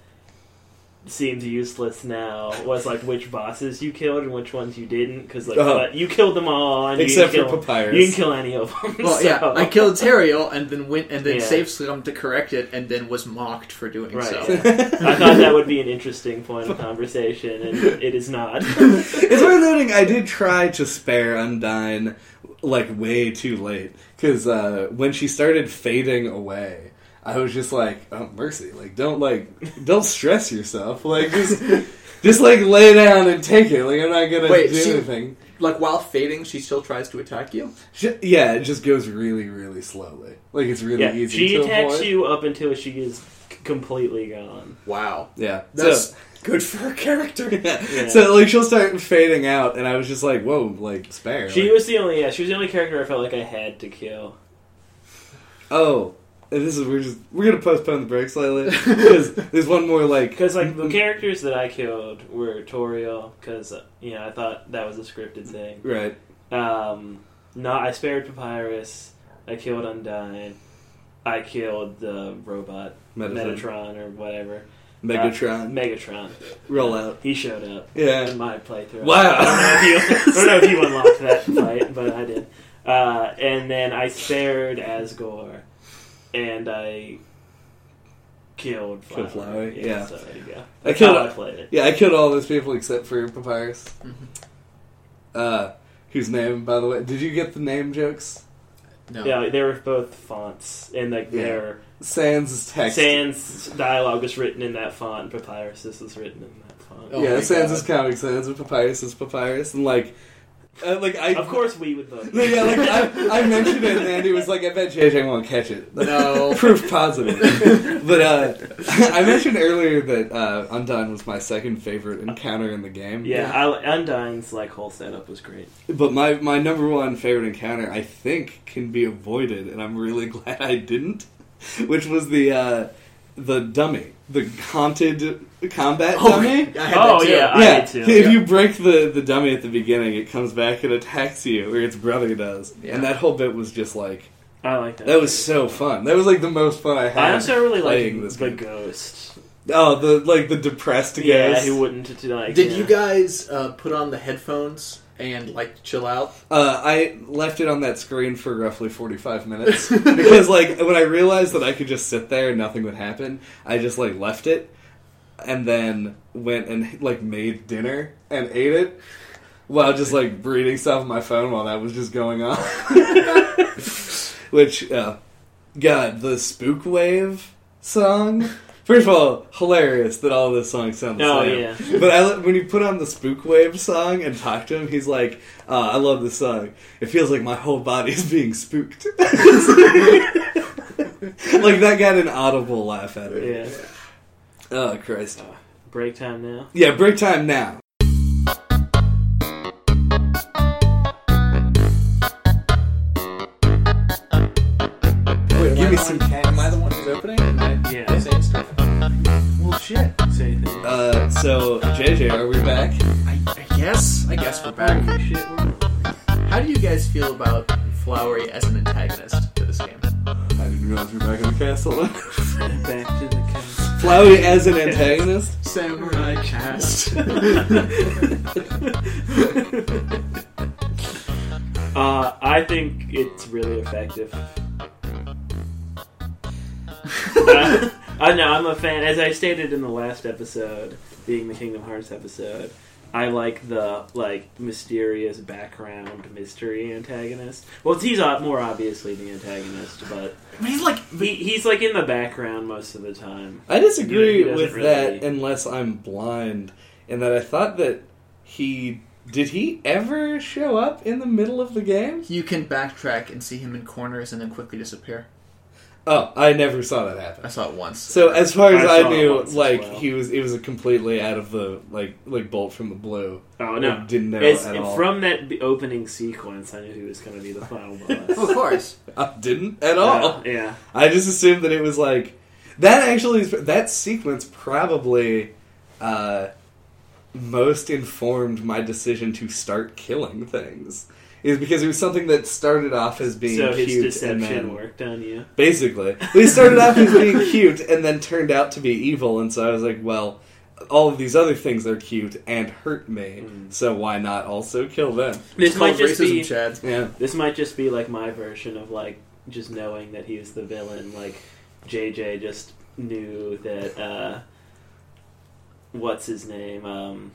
seems useless now, was like which bosses you killed and which ones you didn't. Because like, uh-huh. but you killed them all, and Except you for kill, Papyrus. You didn't kill any of them. Well, *laughs* so- yeah, I killed Toriel and then went and then Yeah. saved Slim to correct it, and then was mocked for doing Right. so. yeah. *laughs* I thought that would be an interesting point of conversation, and it is not. *laughs* it's worth noting I did try to spare Undyne like way too late because uh, when she started fading away, I was just like, "Oh mercy! Like don't like don't stress yourself. Like just *laughs* just like lay down and take it. Like I'm not gonna Wait, do she- anything." Like while fading, she still tries to attack you. She- yeah, it just goes really really slowly. Like it's really yeah, easy. she to attacks avoid. you up until she is completely gone. Wow, Yeah, that's so, good for her character. *laughs* Yeah. so like she'll start fading out, and I was just like, "Whoa!" Like spare. She like- was the only yeah, she was the only character I felt like I had to kill. Oh, and this is we're just we're gonna postpone the break slightly *laughs* because there's one more like Because like the *laughs* characters that I killed were Toriel, because uh, you know I thought that was a scripted thing. right. Um, no, I spared Papyrus. I killed Undyne. I killed the robot Medicine. Metatron or whatever. Megatron. Uh, Megatron. Roll out. He showed up Yeah. in my playthrough. Wow. I don't know if you, I don't know if you unlocked that fight, but I did. Uh, and then I spared Asgore, and I killed Flower. Killed Flower, yeah. So there you go. I killed- how I played it. Yeah, I killed all those people except for Papyrus. Mhm. Uh, whose name, by the way? Did you get the name jokes? No. Yeah, they were both fonts, and like Yeah. their Sans' text. Sans dialogue is written in that font. and Papyrus is written in that font. Oh yeah, my Sans' God. Comic Sans and Papyrus is Papyrus, and like, uh, like I. Of course, we would vote. *laughs* Yeah, like I, I mentioned it, and Andy was like, "I bet JJ won't catch it." No. *laughs* proof positive. *laughs* but uh, I mentioned earlier that uh, Undyne was my second favorite encounter in the game. Yeah, I, Undyne's like whole setup was great. But my my number one favorite encounter, I think, can be avoided, and I'm really glad I didn't. *laughs* Which was the uh, the dummy, the haunted combat Oh, dummy. I had that Oh, too. yeah. I yeah, too. if Yeah. you break the, the dummy at the beginning, it comes back and attacks you, or its brother does. Yeah. And that whole bit was just like I like that. That was so fun. That was like the most fun I had. I also really playing like this the game. ghost. Oh, the like the depressed ghost. Yeah, ghost. who wouldn't like? Did yeah. you guys uh, put on the headphones and like chill out? Uh, I left it on that screen for roughly 45 minutes *laughs* because, like, when I realized that I could just sit there and nothing would happen, I just like left it and then went and like made dinner and ate it while just like reading stuff on my phone while that was just going on. *laughs* Which, uh, God, the Spook Wave song. First of all, hilarious that all this song sounds the Oh same. yeah. *laughs* But I, when you put on the Spook Wave song and talk to him, he's like, uh, "I love this song. It feels like my whole body is being spooked." *laughs* like that got an audible laugh at it. Yeah. Oh Christ! Break time now. Yeah, break time now. Wait, Give me some the. Am I the one who's opening? I Yeah. Saying stuff? Well, shit. Say anything. Uh, so JJ, are we back? I, I guess. I guess we're back. Holy shit, we're- How do you guys feel about Flowey as an antagonist to this game? I didn't realize we were back in the castle. *laughs* Back to the cast. Flowey as an antagonist. Samurai cast. *laughs* Uh, I think it's really effective. *laughs* uh, *laughs* I know I'm a fan. As I stated in the last episode, being the Kingdom Hearts episode, I like the like mysterious background mystery antagonist. Well, he's more obviously the antagonist, but he's like he, he's like in the background most of the time. I disagree He doesn't with really- that unless I'm blind, in that I thought that he did he ever show up in the middle of the game? you can backtrack and see him in corners and then quickly disappear. Oh, I never saw that happen. I saw it once. So as far as I I, knew, like well. he was, it was a completely out of the like like bolt from the blue. Oh I no! didn't know It's, at all. from that opening sequence, I knew he was going to be the final *laughs* boss. of course. I didn't at all. Uh, yeah. I just assumed that it was like that. Actually, is- that sequence probably uh, most informed my decision to start killing things. Is because it was something that started off as being So his cute and deception then worked on you. basically he started off as being cute and then turned out to be evil, and so I was like, well. All of these other things are cute and hurt me, Mm. so why not also kill them? This It's called might just racism, be Chad. Yeah, this might just be like my version of like just knowing that he was the villain. Like JJ just knew that uh, what's his name um,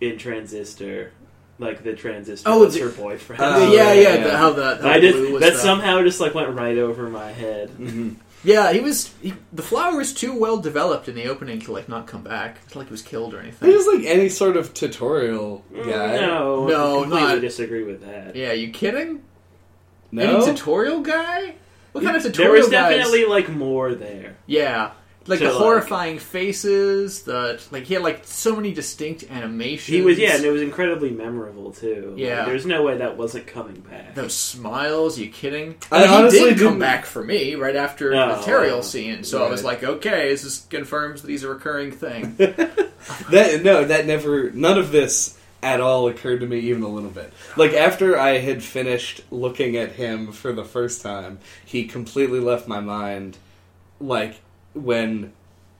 in Transistor, like the Transistor Oh, was the- her boyfriend. Oh, yeah, yeah, yeah. The, how the how I just was that the- somehow just like went right over my head. hmm Yeah, he was. He, the flower was too well developed in the opening to like not come back. It's like he was killed or He anything. was like any sort of tutorial guy. Mm, No, No, I completely not- disagree with that. Yeah, you kidding? No, Any tutorial guy? What kind of tutorial? There tutorial was guys? definitely like more there. Yeah, like So, the like- horrifying faces. The like he had like so many distinct animations. He was yeah, and it was incredibly memorable too. Like, Yeah. there's no way that wasn't coming back. Those smiles, you kidding? I mean, honestly he did come didn't- back for me right after Oh, the Toriel wow. scene, so I was like, okay, this is confirms that he's a recurring thing. *laughs* that no, that never. None of this at all occurred to me even a little bit. Like after I had finished looking at him for the first time, he completely left my mind. Like when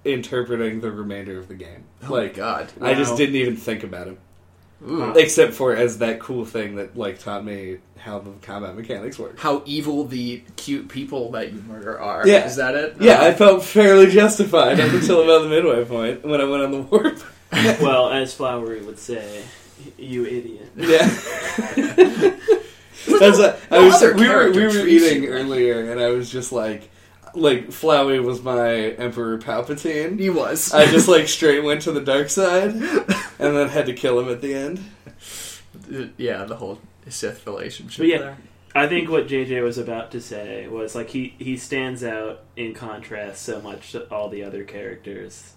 interpreting the remainder of the game, oh my like god! I just didn't even think about him, Ooh. except for as that cool thing that like taught me how the combat mechanics work. How evil the cute people that you murder are. Yeah. Is that it? Yeah, Uh, I felt fairly justified up until about the midway point when I went on the warp. *laughs* well, *laughs* as Flowey would say, you idiot. Yeah. *laughs* That's a, I No was, other we were we were eating earlier, and I was just like, like Flowey was my Emperor Palpatine. he was. I just like straight went to the dark side, and then had to kill him at the end. yeah, the whole Sith relationship. But yeah, there. I think what JJ was about to say was like he he stands out in contrast so much to all the other characters.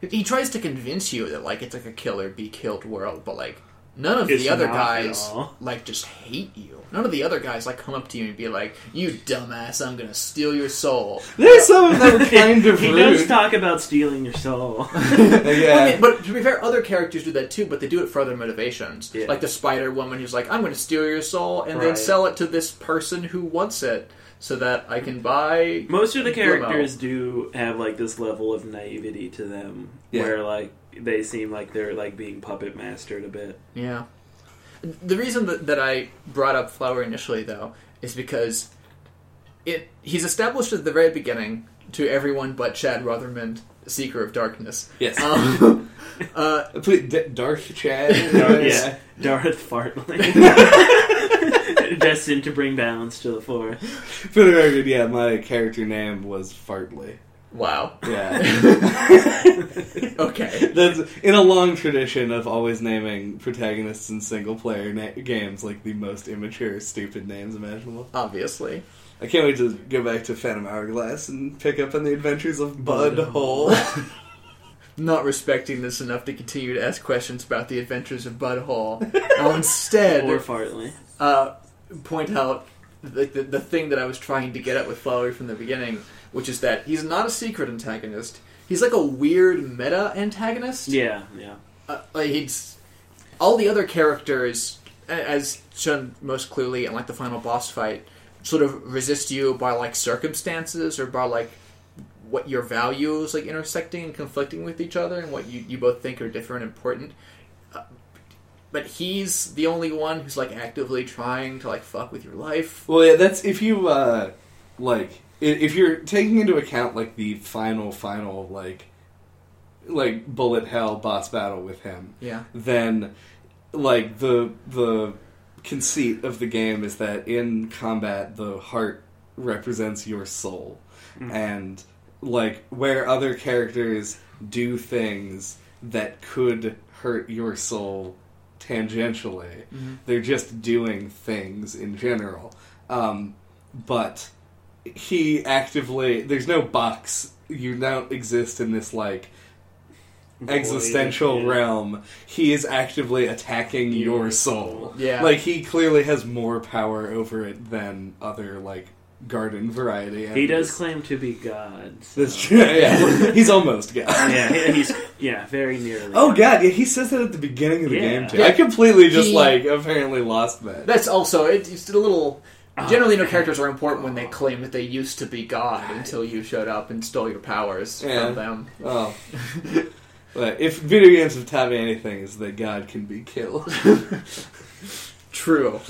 he tries to convince you that like it's like a killer be killed world, but like none of It's the other guys like just hate you. None of the other guys like come up to you and be like, "You dumbass, I'm gonna steal your soul." There's some of them *laughs* kind of he does talk about stealing your soul. *laughs* *laughs* I yeah. mean, but to be fair, other characters do that too, but they do it for other motivations. Yeah. Like the Spider Woman who's like, "I'm going to steal your soul and then sell it to this person who wants it." so that I can buy. Most of the Limo. characters do have like this level of naivety to them, Yeah. where like they seem like they're like being puppet mastered a bit. Yeah. The reason that, that I brought up Flower initially, though, is because it he's established at the very beginning to everyone but Chad Rotherman, Seeker of Darkness. Yes. Um, *laughs* uh, Please, D- Dark Chad. *laughs* Dar- yeah, Darth Fartley, *laughs* destined to bring balance to the force. For the record, yeah, my character name was Fartley. Wow. Yeah. *laughs* Okay. That's in a long tradition of always naming protagonists in single player na- games like the most immature, stupid names imaginable. Obviously. I can't wait to go back to Phantom Hourglass and pick up on the adventures of Bud Hole. *laughs* Not respecting this enough to continue to ask questions about the adventures of Bud Hall. I'll instead *laughs* Or Fartley. uh, point out the, the, the thing that I was trying to get at with Flowey from the beginning, which is that he's not a secret antagonist. He's like a weird meta antagonist. Yeah, yeah. Uh, like he's all the other characters, as shown most clearly in like the final boss fight, sort of resist you by like circumstances or by like what your values like intersecting and conflicting with each other and what you, you both think are different and important. Uh, but he's the only one who's like actively trying to like fuck with your life. well, yeah, that's if you uh, like i- if you're taking into account like the final, final like like bullet hell boss battle with him. Yeah. then like the the conceit of the game is that in combat the heart represents your soul Mhm. and like where other characters do things that could hurt your soul tangentially they're just doing things in general um, but he actively there's no box you don't exist in this like existential Yeah. realm, he is actively attacking your Your soul. soul. Yeah. Like he clearly has more power over it than other like garden variety. He does claim to be God. so- That's true. *laughs* Yeah, he's almost God. *laughs* yeah, he's *laughs* yeah, very nearly. Oh god, yeah, he says that at the beginning of the Yeah. game too. Yeah. I completely just He- like apparently lost that. That's also it, it's a little. Oh, Generally, no characters are important when they claim that they used to be God until you showed up and stole your powers Yeah. from them. Oh. *laughs* but if video games have taught me anything, is that God can be killed. *laughs* True.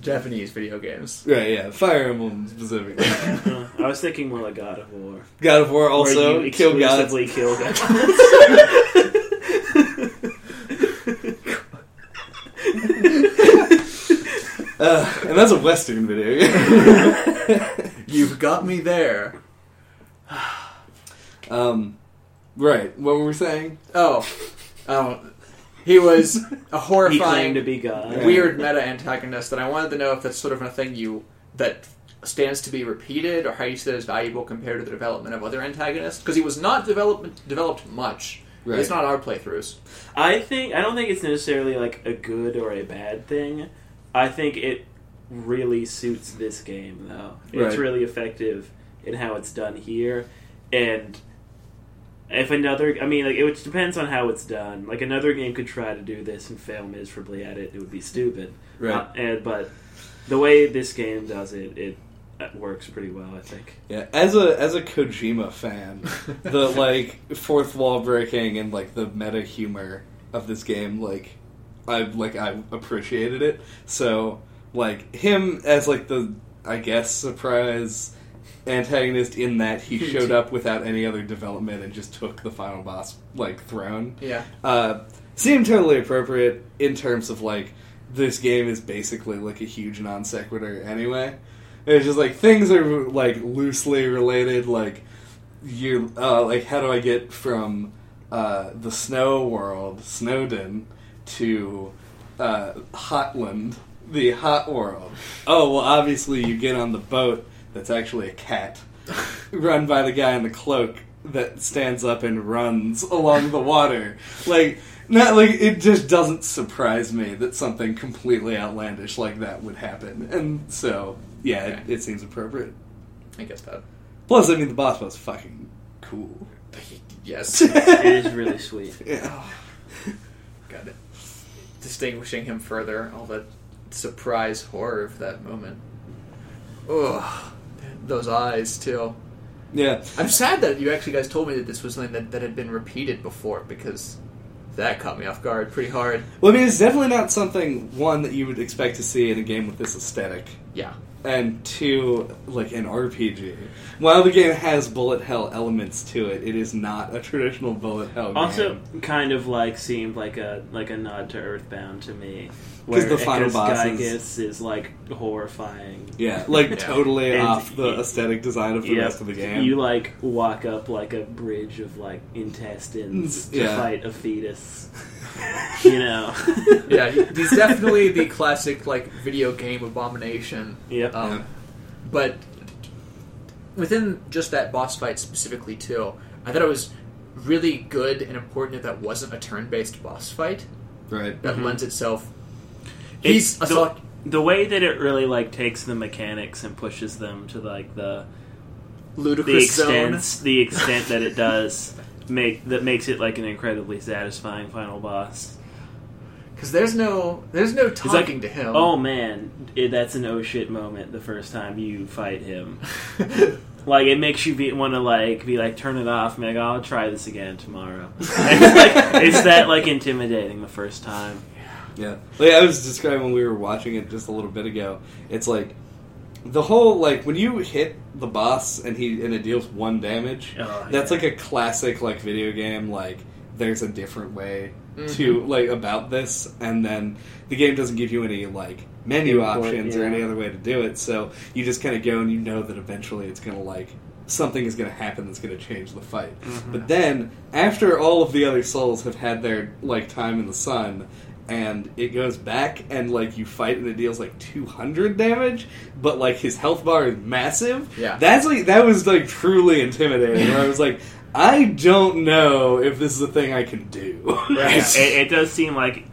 Japanese video games. right? Yeah, Fire Emblem specifically. Uh, *laughs* I was thinking more like God of War. God of War where also you kill gods. exclusively kill gods. Uh, and that's a Western video. *laughs* You've got me there. *sighs* um, right. What were we saying? Oh, oh, he was a *laughs* he claimed horrifying, to be God. weird meta antagonist, and I wanted to know if that's sort of a thing you that stands to be repeated, or how you see that as valuable compared to the development of other antagonists. Because he was not development developed much. Right. It's not our playthroughs. I think I don't think it's necessarily like a good or a bad thing. I think it really suits this game though. It's Right. really effective in how it's done here, and if another, I mean, like it depends on how it's done. Like another game could try to do this and fail miserably at it. It would be stupid. Right. Uh, and but the way this game does it, it uh, works pretty well. I think. Yeah, as a as a Kojima fan, *laughs* the like fourth wall breaking and like the meta humor of this game, like I like I appreciated it. So like him as like the I guess surprise antagonist in that he *laughs* showed up without any other development and just took the final boss like throne. Yeah. Uh, seemed totally appropriate in terms of like this game is basically like a huge non sequitur anyway. It's just like things are like loosely related. Like you, uh, like how do I get from uh, the snow world, Snowdin, to uh, Hotland, the hot world? Oh well, obviously you get on the boat that's actually a cat, *laughs* run by the guy in the cloak that stands up and runs along the water. Like, not like it just doesn't surprise me that something completely outlandish like that would happen. And so, yeah, it, Okay. it seems appropriate. I guess that. Plus, I mean, the boss was fucking cool. Yes. *laughs* It is really sweet. Yeah. Got it. Distinguishing him further, all the surprise horror of that moment. ugh, those eyes too. Yeah, I'm sad that you actually guys told me that this was something that, that had been repeated before because that caught me off guard pretty hard. well, I mean, it's definitely not something one that you would expect to see in a game with this aesthetic. Yeah. And two, like an RPG. While the game has bullet hell elements to it, it is not a traditional bullet hell Also, game. kind of like seemed like a like a nod to Earthbound to me, where the final because bosses- Giygas is like horrifying. Yeah, like Yeah. totally And off the y- aesthetic design of the Yeah, rest of the game. You like walk up like a bridge of like intestines *laughs* to Yeah. fight a fetus. *laughs* you know. *laughs* Yeah, he- he's definitely the classic like video game abomination. Yep. Um, Yeah. But within just that boss fight specifically too, I thought it was really good and important that that wasn't a turn-based boss fight. right. That Mhm. lends itself. It's He's the- assault- the way that it really like takes the mechanics and pushes them to like the the ludicrous zone. extent the extent that it does *laughs* make that makes it like an incredibly satisfying final boss. Because there's no there's no like, talking to him. Oh man, it, that's an oh shit moment the first time you fight him. *laughs* Like it makes you want to like be like turn it off. and be like I'll try this again tomorrow. *laughs* it's, like, it's that like intimidating the first time. Yeah, like I was describing when we were watching it just a little bit ago. It's like the whole like when you hit the boss and he and it deals one damage. Oh, That's yeah. like a classic like video game. Like there's a different way Mm-hmm. to like about this, and then the game doesn't give you any like menu options or yeah. any other way to do it. So you just kind of go and you know that eventually it's gonna like something is gonna happen that's gonna change the fight. Mm-hmm. But then after all of the other souls have had their like time in the sun. And it goes back, and like you fight, and it deals like two hundred damage, but like his health bar is massive. Yeah. that's like that was like truly intimidating. Where I was like, I don't know if this is a thing I can do. Right. *laughs* Yeah, it, it does seem like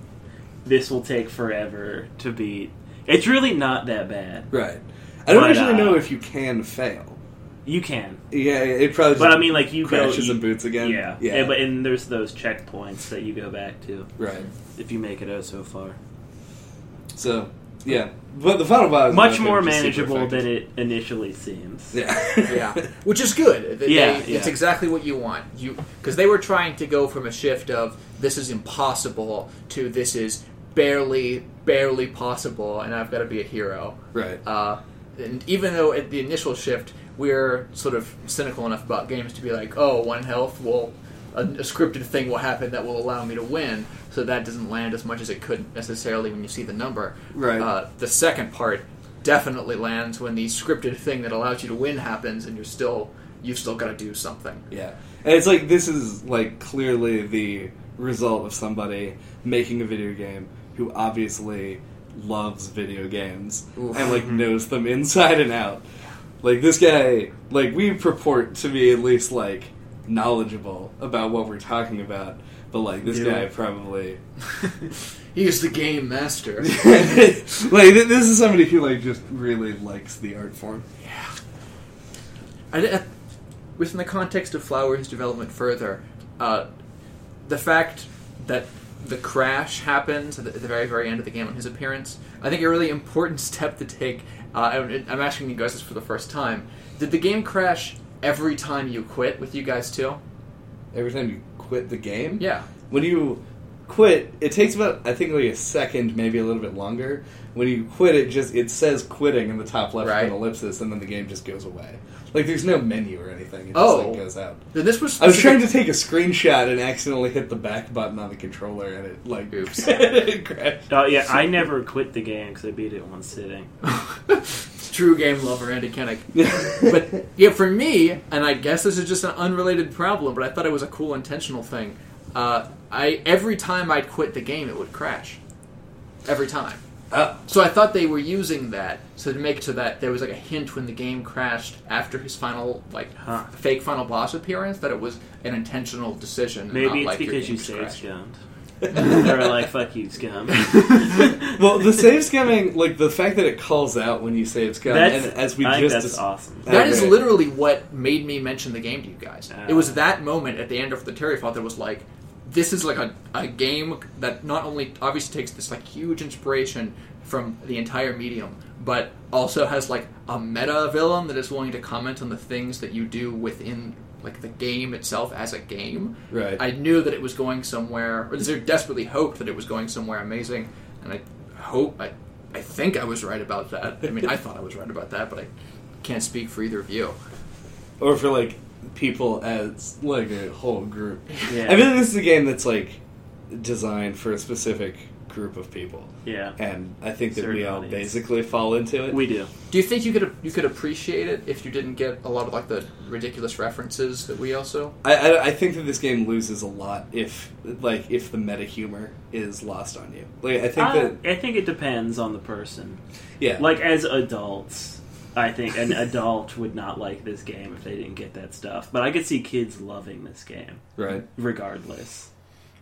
this will take forever to beat. It's really not that bad. right. I don't But, actually uh, know if you can fail. You can, Yeah, it probably. Just but I mean, like you go, crashes you- and boots again. Yeah, yeah, And, but and there's those checkpoints that you go back to right. if you make it out so far. So yeah, but the final boss is Much more which is super manageable than it initially seems. Yeah, yeah, *laughs* which is good. They- Yeah, they- yeah. it's exactly what you want. You because they were trying to go from a shift of this is impossible to this is barely, barely possible, and I've got to be a hero. right. Uh, and even though at the initial shift we're sort of cynical enough about games to be like, oh, one health will a, a scripted thing will happen that will allow me to win, so that doesn't land as much as it could necessarily when you see the number. Right. Uh, the second part definitely lands when the scripted thing that allows you to win happens, and you're still you've still got to do something. Yeah, and it's like this is like clearly the result of somebody making a video game who obviously loves video games Oof. and like knows them inside and out. Like this guy, like we purport to be at least like knowledgeable about what we're talking about, but like this Yeah. guy probably *laughs* He's the game master. *laughs* like th- this is somebody who like just really likes the art form. I, I- within the context of Flowey's development further, uh, the fact that the crash happens at the, at the very, very end of the game on his appearance, I think a really important *laughs* step to take. Uh, I'm, I'm asking you guys this for the first time. Did the game crash every time you quit with you guys too? Every time you quit the game, Yeah. when you quit, it takes about I think like a second, maybe a little bit longer. When you quit, it just it says quitting in the top left Right. of an ellipsis, and then the game just goes away. Like there's no menu or anything. It just Oh. like, goes out. Then this was. I was trying to take a screenshot and accidentally hit the back button on the controller, and it like Oops. *laughs* it crashed. Oh yeah, I never quit the game because I beat it in one sitting. *laughs* True game lover, Andy Kennick. *laughs* but yeah, for me, and I guess this is just an unrelated problem, but I thought it was a cool intentional thing. Uh, I every time I'd quit the game, it would crash. Every time. Oh. So I thought they were using that so to make it so that there was like a hint when the game crashed after his final like Huh. fake final boss appearance that it was an intentional decision. Maybe not it's like your because you game's save crashed. scummed. *laughs* They're like, "Fuck you, scum." *laughs* well, the save scumming, like the fact that it calls out when you save scum, That's and as we I think just that's dis- awesome. That is Okay. literally what made me mention the game to you guys. Ah. it was that moment at the end of the Terry Fault that was like, this is like a, a game that not only obviously takes this like huge inspiration from the entire medium, but also has like a meta villain that is willing to comment on the things that you do within like the game itself as a game. Right. I knew that it was going somewhere, or desperately hoped that it was going somewhere amazing, and I hope I, I think I was right about that. I mean, I *laughs* thought I was right about that, but I can't speak for either of you. or for like people as like a whole group. Yeah. I feel like this is a game that's like designed for a specific group of people, Yeah, and I think that Certain we all audience. basically fall into it. we do. Do you think you could you could appreciate it if you didn't get a lot of like the ridiculous references that we also? I, I, I think that this game loses a lot if like if the meta humor is lost on you. Like I think Uh, that I think it depends on the person. yeah, Like as adults, I think an adult would not like this game if they didn't get that stuff. But I could see kids loving this game right, regardless.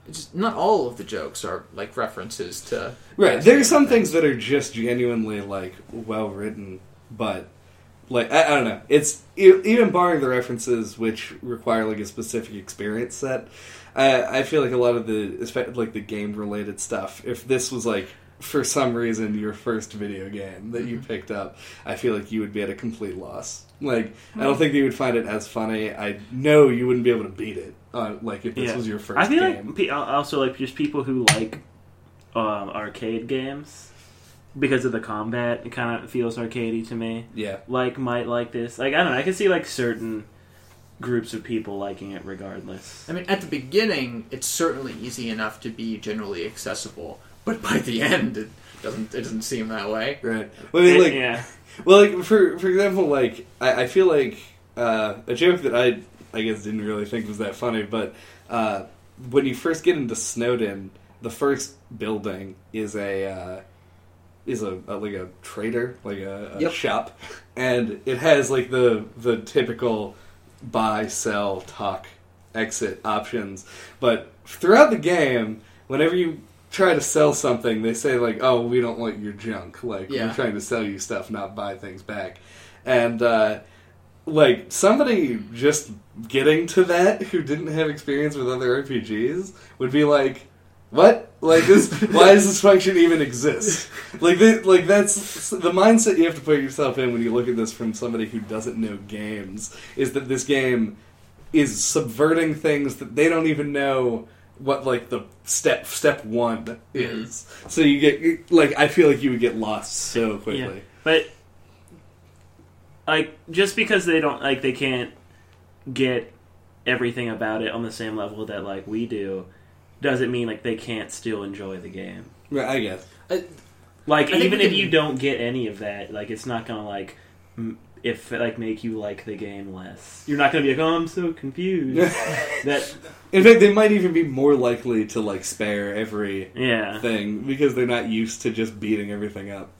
It's just, not all of the jokes are like references to right. There's some things that are just genuinely like well written, but like I, I don't know. It's e- even barring the references which require like a specific experience set. I I feel like a lot of the like the game related stuff. If this was like for some reason your first video game that you picked up, I feel like you would be at a complete loss. Like I don't think that you would find it as funny. I know you wouldn't be able to beat it. Uh, like if this Yeah. was your first I feel game. like pe- also like just people who like um, arcade games because of the combat. It kind of feels arcadey to me. yeah. Like might like this. Like I don't know. I can see like certain groups of people liking it regardless. I mean, at the beginning, it's certainly easy enough to be generally accessible, but by the end, it doesn't. It doesn't seem that way. Right. Well, I mean, like, yeah, well, like for for example, like I, I feel like uh, a joke that I I guess didn't really think was that funny, but uh, when you first get into Snowdin, the first building is a uh, is a, a like a trader, like a, a Yep. shop, and it has like the the typical buy, sell, talk, exit options. But throughout the game, whenever you try to sell something, they say like, "Oh, we don't want your junk. Like Yeah. we're trying to sell you stuff, not buy things back." And uh, like somebody just getting to that who didn't have experience with other RPGs would be like, "What? Like this? *laughs* why does this function even exist?" Like, the, like that's the mindset you have to put yourself in when you look at this from somebody who doesn't know games. Is that this game is subverting things that they don't even know what like the step step one is. Mm-hmm. So you get like I feel like you would get lost so quickly. Yeah. but like just because they don't like they can't get everything about it on the same level that like we do doesn't mean like they can't still enjoy the game. Right, I guess. Like I even if can- you don't get any of that, like it's not gonna like m- if it, like make you like the game less. You're not gonna be like, oh, I'm so confused. *laughs* that In fact, they might even be more likely to like spare every yeah, thing because they're not used to just beating everything up.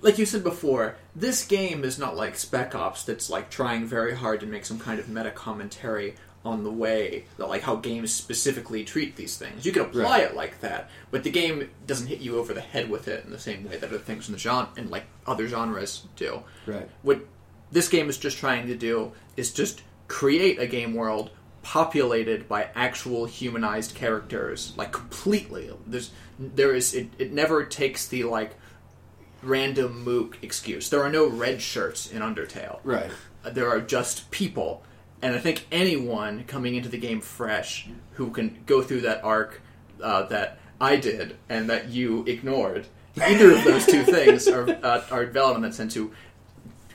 Like you said before, this game is not like Spec Ops that's like trying very hard to make some kind of meta commentary on the way that like how games specifically treat these things. You can apply Right. it like that, but the game doesn't hit you over the head with it in the same way that other things in the genre and like other genres do. Right. What this game is just trying to do is just create a game world populated by actual humanized characters, like completely. There's there is it, it never takes the like random mook excuse. There are no red shirts in Undertale. Right. There are just people. And I think anyone coming into the game fresh who can go through that arc uh, that I did and that you ignored, either of those two things are, *laughs* uh, are developments and to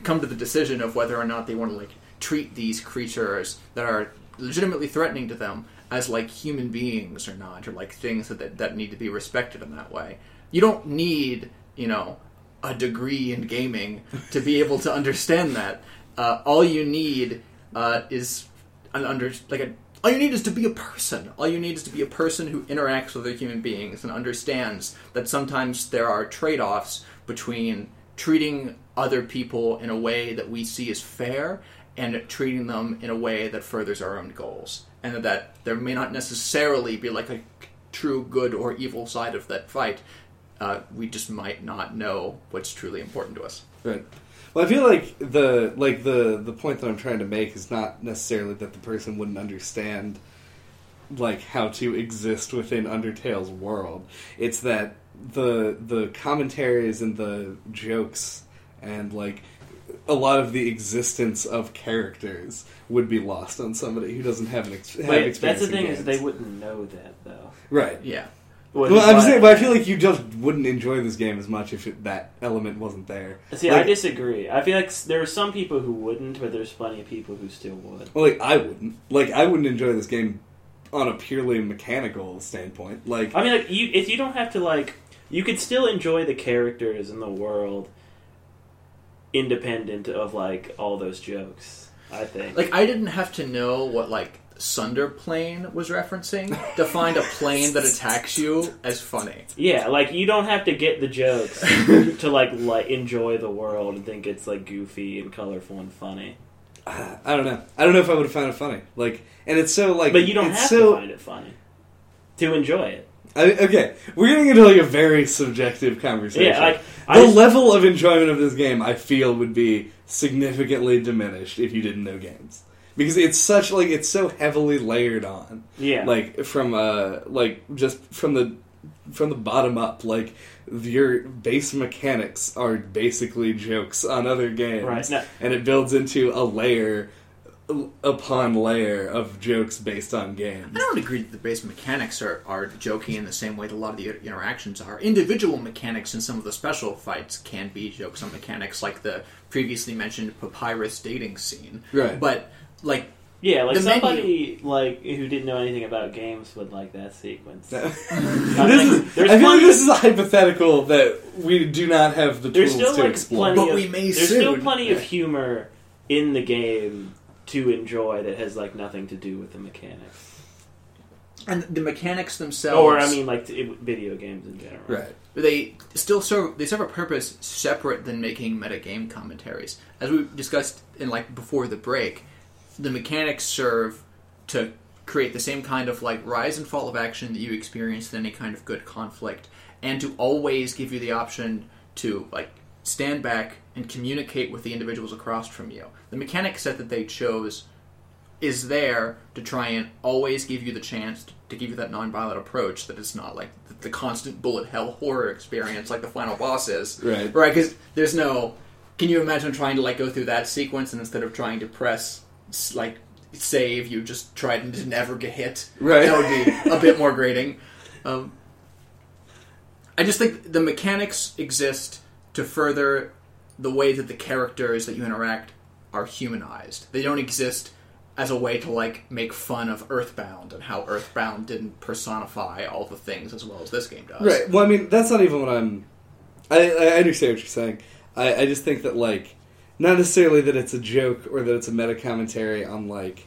come to the decision of whether or not they want to like treat these creatures that are legitimately threatening to them as like human beings or not, or like things that, that, that need to be respected in that way. You don't need, you know, a degree in gaming to be able to understand that. Uh, all you need uh, is an under like a all you need is to be a person. All you need is to be a person who interacts with other human beings and understands that sometimes there are trade offs between treating other people in a way that we see as fair and treating them in a way that furthers our own goals. And that there may not necessarily be like a true good or evil side of that fight. Uh, we just might not know what's truly important to us. Right. Well, I feel like the like the the point that I'm trying to make is not necessarily that the person wouldn't understand like how to exist within Undertale's world. It's that the the commentaries and the jokes and like a lot of the existence of characters would be lost on somebody who doesn't have an ex- have But experience. that's the thing games. is they wouldn't know that though. right. Yeah. Which Well, I'm why- saying, but I feel like you just wouldn't enjoy this game as much if it, that element wasn't there. See, like- I disagree. I feel like s- there are some people who wouldn't, but there's plenty of people who still would. Well, like I wouldn't. Like I wouldn't enjoy this game on a purely mechanical standpoint. Like I mean, like you, if you don't have to like, you could still enjoy the characters and the world, independent of like all those jokes. I think. Like I didn't have to know what like Tsunderplane was referencing to find a plane that attacks you as funny. yeah, like you don't have to get the jokes *laughs* to like like enjoy the world and think it's like goofy and colorful and funny. I don't know. I don't know if I would have found it funny. Like, and it's so like. But you don't have so, to find it funny to enjoy it. I, okay, we're getting into like a very subjective conversation. Yeah, like the I just- level of enjoyment of this game, I feel, would be significantly diminished if you didn't know games because it's such like it's so heavily layered on. yeah, like from uh like just from the from the bottom up like your base mechanics are basically jokes on other games right. No, and it builds into a layer upon layer of jokes based on games I don't agree that the base mechanics are, are joking in the same way that a lot of the interactions are. Individual mechanics in some of the special fights can be jokes on mechanics, like the previously mentioned Papyrus dating scene. right But like yeah, like The menu- somebody like who didn't know anything about games would like that sequence. *laughs* this is, I feel like plenty- this is a hypothetical that we do not have the There's tools still to like explore. plenty But of we may there's still soon. plenty of humor in the game to enjoy that has like nothing to do with the mechanics. and the mechanics themselves Or I mean, like t- video games in general. right they still serve they serve a purpose separate than making metagame commentaries. As we discussed in like before the break, the mechanics serve to create the same kind of like rise and fall of action that you experience in any kind of good conflict, and to always give you the option to like stand back and communicate with the individuals across from you. The mechanic set that they chose is there to try and always give you the chance to give you that nonviolent approach that it's not like the, constant bullet hell *laughs* horror experience like the final boss is. right Right, because there's no. Can you imagine trying to like go through that sequence and instead of trying to press like save, you just tried and to never get hit? right That would be a bit more grating. Um, I just think the mechanics exist to further the way that the characters that you interact are humanized. They don't exist as a way to like make fun of Earthbound and how Earthbound didn't personify all the things as well as this game does. Right. Well, I mean, that's not even what I'm. I, I understand what you're saying. I, I just think that like, not necessarily that it's a joke or that it's a meta commentary on like,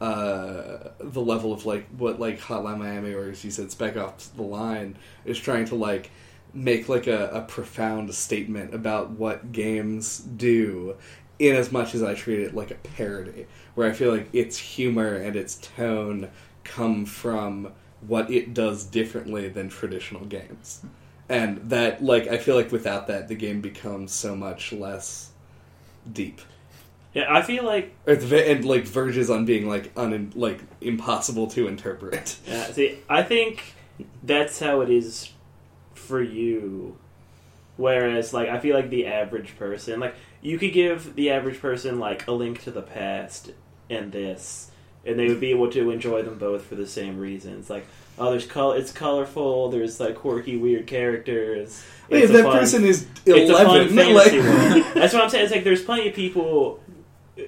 uh, the level of like what like Hotline Miami or as you said Spec Ops the Line is trying to like make like a, a profound statement about what games do. In as much as I treat it like a parody, where I feel like its humor and its tone come from what it does differently than traditional games. And that, like, I feel like without that, the game becomes so much less deep. Yeah, I feel like the ve- and, like, verges on being, like, un- like impossible to interpret. Yeah, see, I think that's how it is for you. Whereas, like, I feel like the average person, like, you could give the average person, like, a link to the past and this, and they would be able to enjoy them both for the same reasons. Like, oh, there's color, it's colorful, there's, like, quirky, weird characters. Wait, if that fun- person is it's a fun 11, like. *laughs* That's what I'm saying. It's like there's plenty of people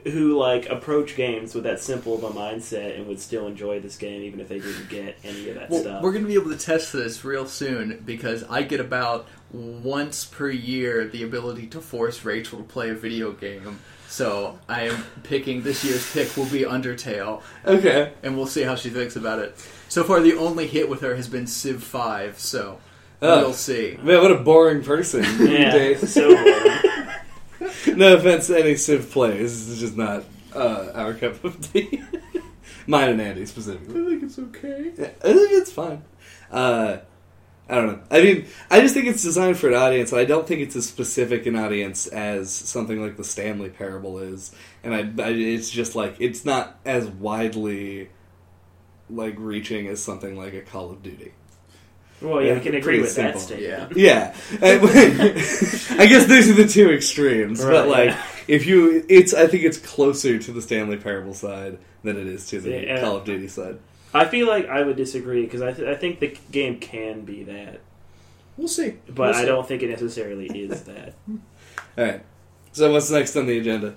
who like approach games with that simple of a mindset and would still enjoy this game even if they didn't get any of that Well, stuff. we're going to be able to test this real soon because I get about once per year the ability to force Rachel to play a video game. So I am picking this year's pick will be Undertale, okay. and we'll see how she thinks about it. So far, the only hit with her has been Civ Five, so we'll see. Man, what a boring person. *laughs* yeah, Dave. so boring. *laughs* no offense to any Civ players. This is just not uh, our cup of tea. *laughs* Mine and Andy specifically. I think it's okay. Yeah, I think it's fine. Uh, I don't know. I mean, I just think it's designed for an audience, I don't think it's as specific an audience as something like the Stanley Parable is. And I, I it's just like it's not as widely like reaching is something like a Call of Duty. Well, yeah, I can agree with simple. that statement. Yeah. *laughs* Yeah, I guess those are the two extremes. Right, but like, yeah. if you, it's I think it's closer to the Stanley Parable side than it is to the Yeah. Call of Duty side. I feel like I would disagree because I, th- I think the game can be that, We'll see. but We'll I don't think it necessarily is *laughs* that. All right. So what's next on the agenda?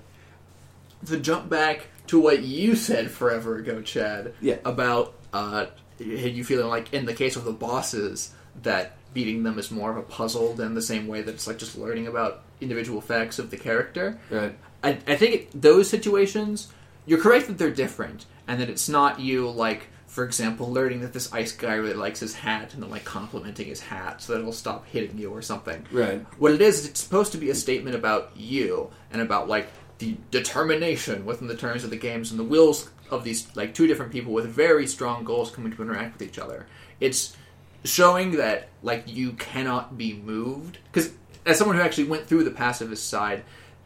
to jump back to what you said forever ago, Chad. Yeah. About uh, you feeling like in the case of the bosses that beating them is more of a puzzle than the same way that it's like just learning about individual facts of the character. Right. I, I think it, those situations, you're correct that they're different, and that it's not you like, for example, learning that this ice guy really likes his hat, and then like complimenting his hat so that it'll stop hitting you or something. Right. What it is, it's supposed to be a statement about you and about like the determination within the terms of the games and the wills of these like two different people with very strong goals coming to interact with each other. It's showing that like you cannot be moved because as someone who actually went through the pacifist side,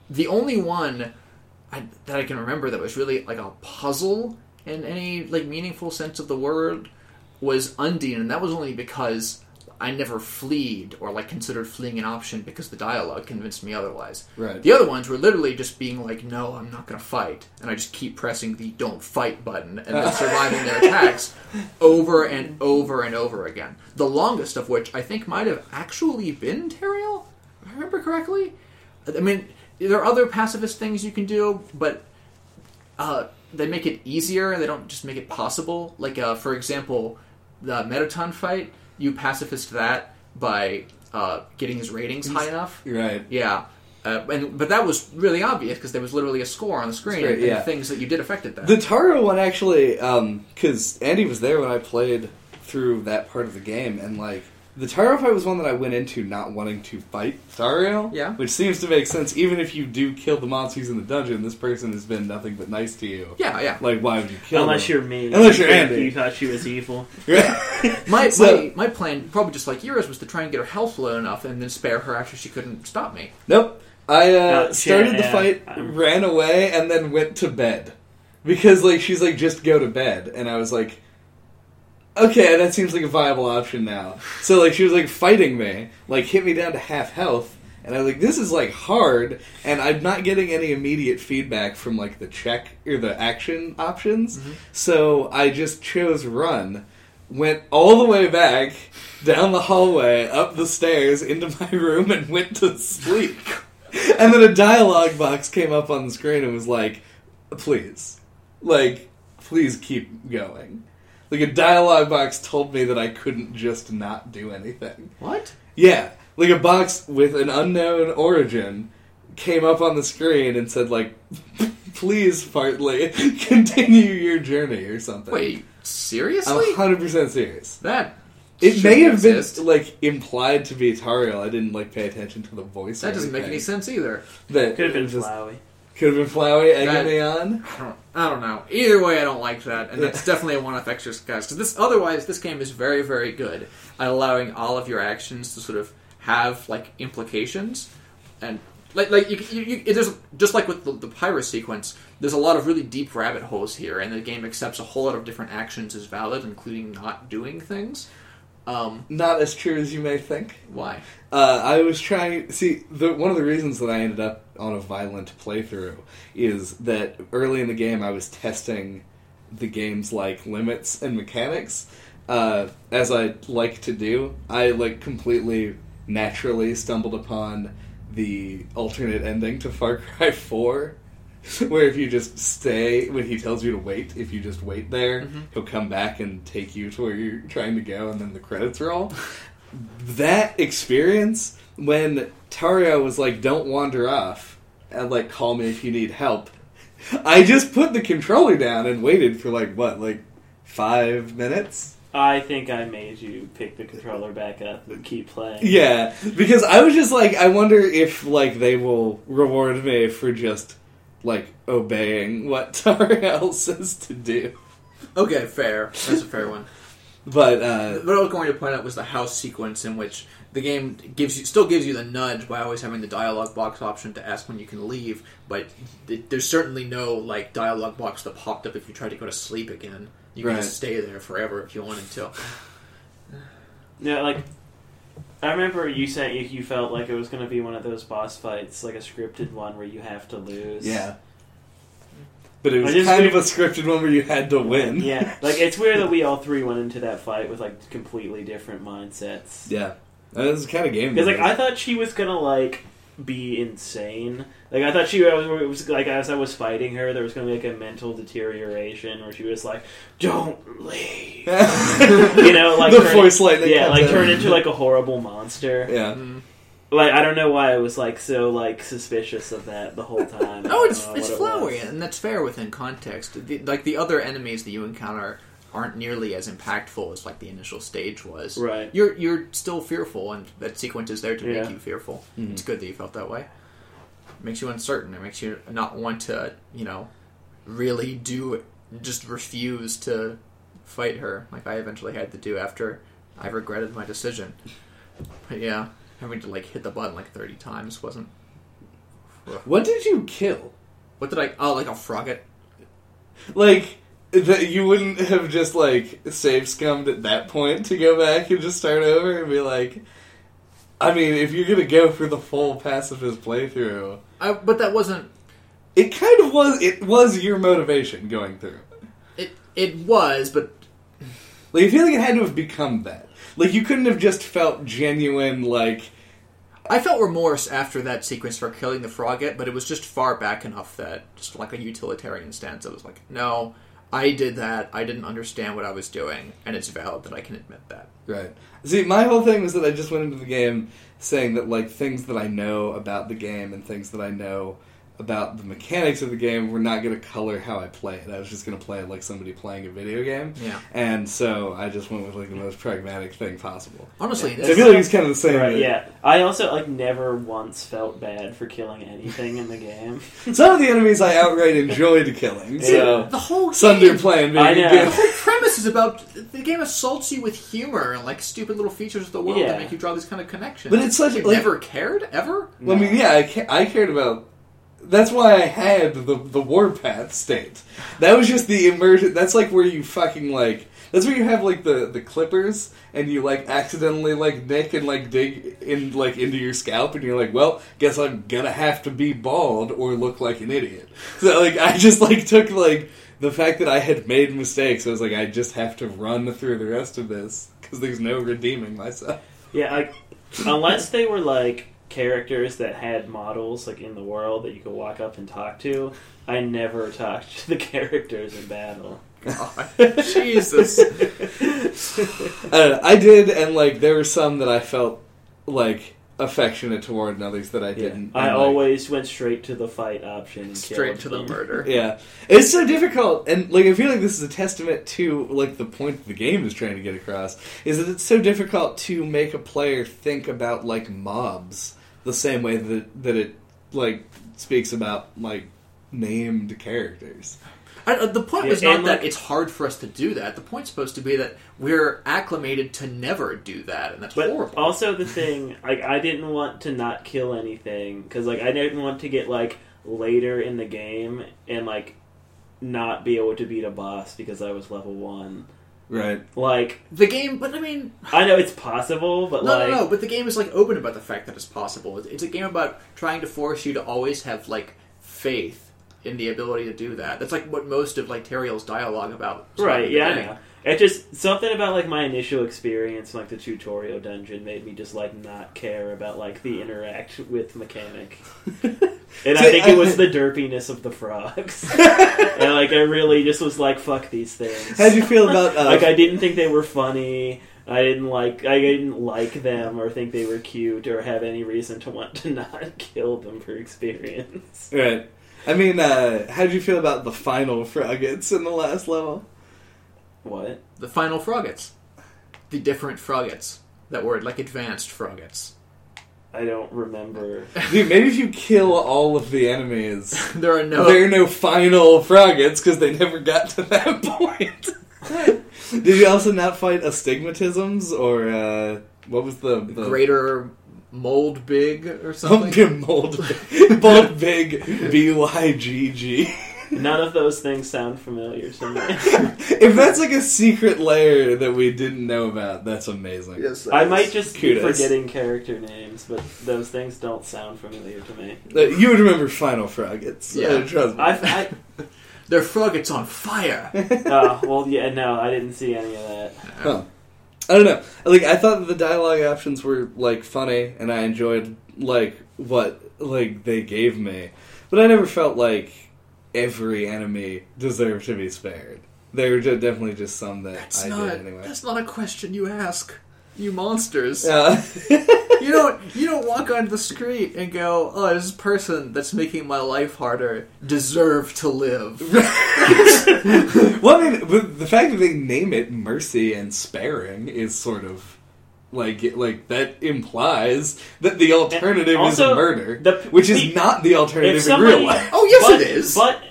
the only one I, that I can remember that was really like a puzzle in any like meaningful sense of the word was Undyne, and that was only because I never fleed or like considered fleeing an option because the dialogue convinced me otherwise. Right. The other ones were literally just being like, "No, I'm not going to fight," and I just keep pressing the "Don't fight" button and then *laughs* surviving their attacks over and over and over again. The longest of which I think might have actually been Toriel, if I remember correctly. I mean, there are other pacifist things you can do, but uh, they make it easier. They don't just make it possible. Like, uh, for example, the Mettaton fight, you pacifist that by uh, getting his ratings high enough. Right. Yeah. Uh, and but that was really obvious because there was literally a score on the screen and yeah. things that you did affected that. The Toriel one actually, because Andy was there when I played through that part of the game, and like the Toriel fight was one that I went into not wanting to fight Toriel. Yeah. which seems to make sense. Even if you do kill the monsters in the dungeon, this person has been nothing but nice to you. yeah, yeah. Like, why would you kill Unless them? you're me. Unless you're You- Andy. You thought she was evil. *laughs* My, So- my my plan, probably just like yours, was to try and get her health low enough and then spare her after she couldn't stop me. Nope. I uh, started yeah, the fight, I'm- ran away, and then went to bed. Because, like, she's like, just go to bed. And I was like, okay, that seems like a viable option now. So, like, she was, like, fighting me, like, hit me down to half health. And I was like, this is, like, hard, and I'm not getting any immediate feedback from, like, the check or the action options. Mm-hmm. So I just chose run, went all the way back, down the hallway, up the stairs, into my *laughs* room, and went to sleep. And then a dialogue box came up on the screen and was like, please, like, please keep going. Like, a dialogue box told me that I couldn't just not do anything. What? Yeah, like a box with an unknown origin came up on the screen and said, like, *laughs* please, partly, *laughs* continue your journey or something. Wait, seriously? I'm 100% serious. that It may have exist. been, like, implied to be Toriel. I didn't, like, pay attention to the voice. That or doesn't make any sense either. That Could have been it just- Flowey. Could have been Flowey egging That- me on. I don't, I don't know. Either way, I don't like that, and that's *laughs* definitely a one-off exercise. Because this, otherwise, this game is very, very good at allowing all of your actions to sort of have like implications, and like like you, you, you, it is just like with the, the pirate sequence. There's a lot of really deep rabbit holes here, and the game accepts a whole lot of different actions as valid, including not doing things. Um, Not as true as you may think. why? Uh, I was trying. See, the, one of the reasons that I ended up on a violent playthrough is that early in the game I was testing the game's like limits and mechanics, uh, as I like to do. I like completely naturally stumbled upon the alternate ending to Far Cry Four. *laughs* Where if you just stay when he tells you to wait, if you just wait there, mm-hmm. he'll come back and take you to where you're trying to go, and then the credits roll that experience when Toriel was like, "Don't wander off," and like, "Call me if you need help." *laughs* I just put the controller down and waited for like what, like five minutes. I think I made you pick the controller back up and keep playing. Yeah, because I was just like, I wonder if like they will reward me for just like obeying what *laughs* Toriel says to do. Okay, fair. That's a fair one. But uh, What I was going to point out was the house sequence in which the game gives you still gives you the nudge by always having the dialogue box option to ask when you can leave, but th- there's certainly no like dialogue box that popped up if you tried to go to sleep again. You can Right. just stay there forever if you wanted to. Yeah, like I remember you saying you, you felt like it was going to be one of those boss fights, like a scripted one where you have to lose. Yeah. But it was kind of a scripted one where you had to win. Yeah, like it's weird that we *laughs* all three went into that fight with like completely different mindsets. Yeah. That was kind of game. Because like I thought she was gonna like be insane. Like I thought she was, was like as I was fighting her, there was gonna be like a mental deterioration where she was like, "Don't leave," *laughs* you know, like the turn- force lightning. yeah, like out. turn into like a horrible monster. Yeah. Mm. Like I don't know why I was like so like suspicious of that the whole time. *laughs* Oh, it's it's what it flowery, was. and that's fair within context. The, like the other enemies that you encounter aren't nearly as impactful as like the initial stage was. Right. You're you're still fearful, and that sequence is there to Yeah. make you fearful. Mhm. It's good that you felt that way. It makes you uncertain. It makes you not want to, you know, really do. Just refuse to fight her, like I eventually had to do after I regretted my decision. But yeah, having to like hit the button like thirty times wasn't. What did you kill? What did I? Oh, like a Froggit. Like that you wouldn't have just like save scummed at that point to go back and just start over and be like I mean, if you're gonna go for the full pacifist playthrough, I, but that wasn't. it kind of was. It was your motivation going through. It it was, but Like, I feel like it had to have become that. Like, you couldn't have just felt genuine. Like, I felt remorse after that sequence for killing the Froggit. But it was just far back enough that just like a utilitarian stance, I was like, no, I did that. I didn't understand what I was doing, and it's valid that I can admit that. Right. See, my whole thing was that I just went into the game saying that like things that I know about the game and things that I know about the mechanics of the game were not going to color how I play it. I was just going to play it like somebody playing a video game. Yeah. And so I just went with like the most pragmatic thing possible. Honestly, So I feel like it's kind of the same. Right, with- yeah. I also like never once felt bad for killing anything in the game. *laughs* Some of the enemies I outright enjoyed killing. So the whole Sunder game, playing being I a know. the whole premise is about the game assaults you with humor and like stupid little features of the world Yeah. that make you draw these kind of connections. But it's such- you like- never cared ever. Well, I mean, yeah, I, ca- I cared about. That's why I had the the warpath state. That was just the immersion. That's like where you fucking like. That's where you have like the the clippers, and you like accidentally like nick and like dig in like into your scalp, and you're like, well, guess I'm gonna have to be bald or look like an idiot. So like, I just like took like the fact that I had made mistakes. I was like, I just have to run through the rest of this because there's no redeeming myself. Yeah, like unless they were like characters that had models like in the world that you could walk up and talk to, I never talked to the *laughs* characters in battle. Jesus. I, don't know, I did, and like there were some that I felt like affectionate toward, and others that I Yeah. didn't. I And, like, always went straight to the fight option. And Straight killed to the murder. Yeah, it's so difficult, and like I feel like this is a testament to like the point the game is trying to get across is that it's so difficult to make a player think about like mobs the same way that that it like speaks about like named characters. I, uh, the point Yeah, was not and, that it's hard for us to do that. The point's supposed to be that we're acclimated to never do that, and that's But horrible. also the thing, like I didn't want to not kill anything because like I didn't want to get like later in the game and like not be able to beat a boss because I was level one. Right. Like the game, but I mean, *sighs* I know it's possible, but no, like no, no. But the game is like open about the fact that it's possible. It's- It's a game about trying to force you to always have like faith in the ability to do that. That's like what most of like Toriel's dialogue about. right, in the yeah, I know. It just something about like my initial experience, like the tutorial dungeon, made me just like not care about like the interact with mechanic. *laughs* And I think it was *laughs* the derpiness of the frogs. and like I really just was like, fuck these things. How'd you feel about uh, like I didn't think they were funny. I didn't like I didn't like them or think they were cute or have any reason to want to *laughs* not kill them for experience. Right. I mean, uh, how did you feel about the final Froggits in the last level? What? The final Froggits, the different Froggits that were like advanced Froggits. I don't remember. *laughs* Dude, maybe if you kill all of the enemies, *laughs* there are no. there are no final froggets because they never got to that *laughs* point. Did you also not fight astigmatisms or uh, what was the, the greater mold big or something something. mold Moldbygg B Y G G? *laughs* None of those things sound familiar to me. *laughs* if that's like a secret layer that we didn't know about, that's amazing. Yes, I might just be Kudos. forgetting character names, but those things don't sound familiar to me. Uh, you would remember Final Froggits. Yeah. Uh, trust me. I, I *laughs* Their frog gets on fire. uh, well, yeah, no, I didn't see any of that. Huh. I don't know. Like I thought the dialogue options were like funny, and I enjoyed like what like they gave me, but I never felt like every enemy deserved to be spared. There were ju- definitely just some that That's I not. did anyway. That's not a question you ask. You monsters. Uh, *laughs* You don't. You don't walk onto the street and go, "Oh, this person that's making my life harder deserve to live." *laughs* well, I mean, the fact that they name it mercy and sparing is sort of like like that implies that the alternative Also, is murder, the- which is the- not the alternative If in real life. Oh, yes, but, it is. But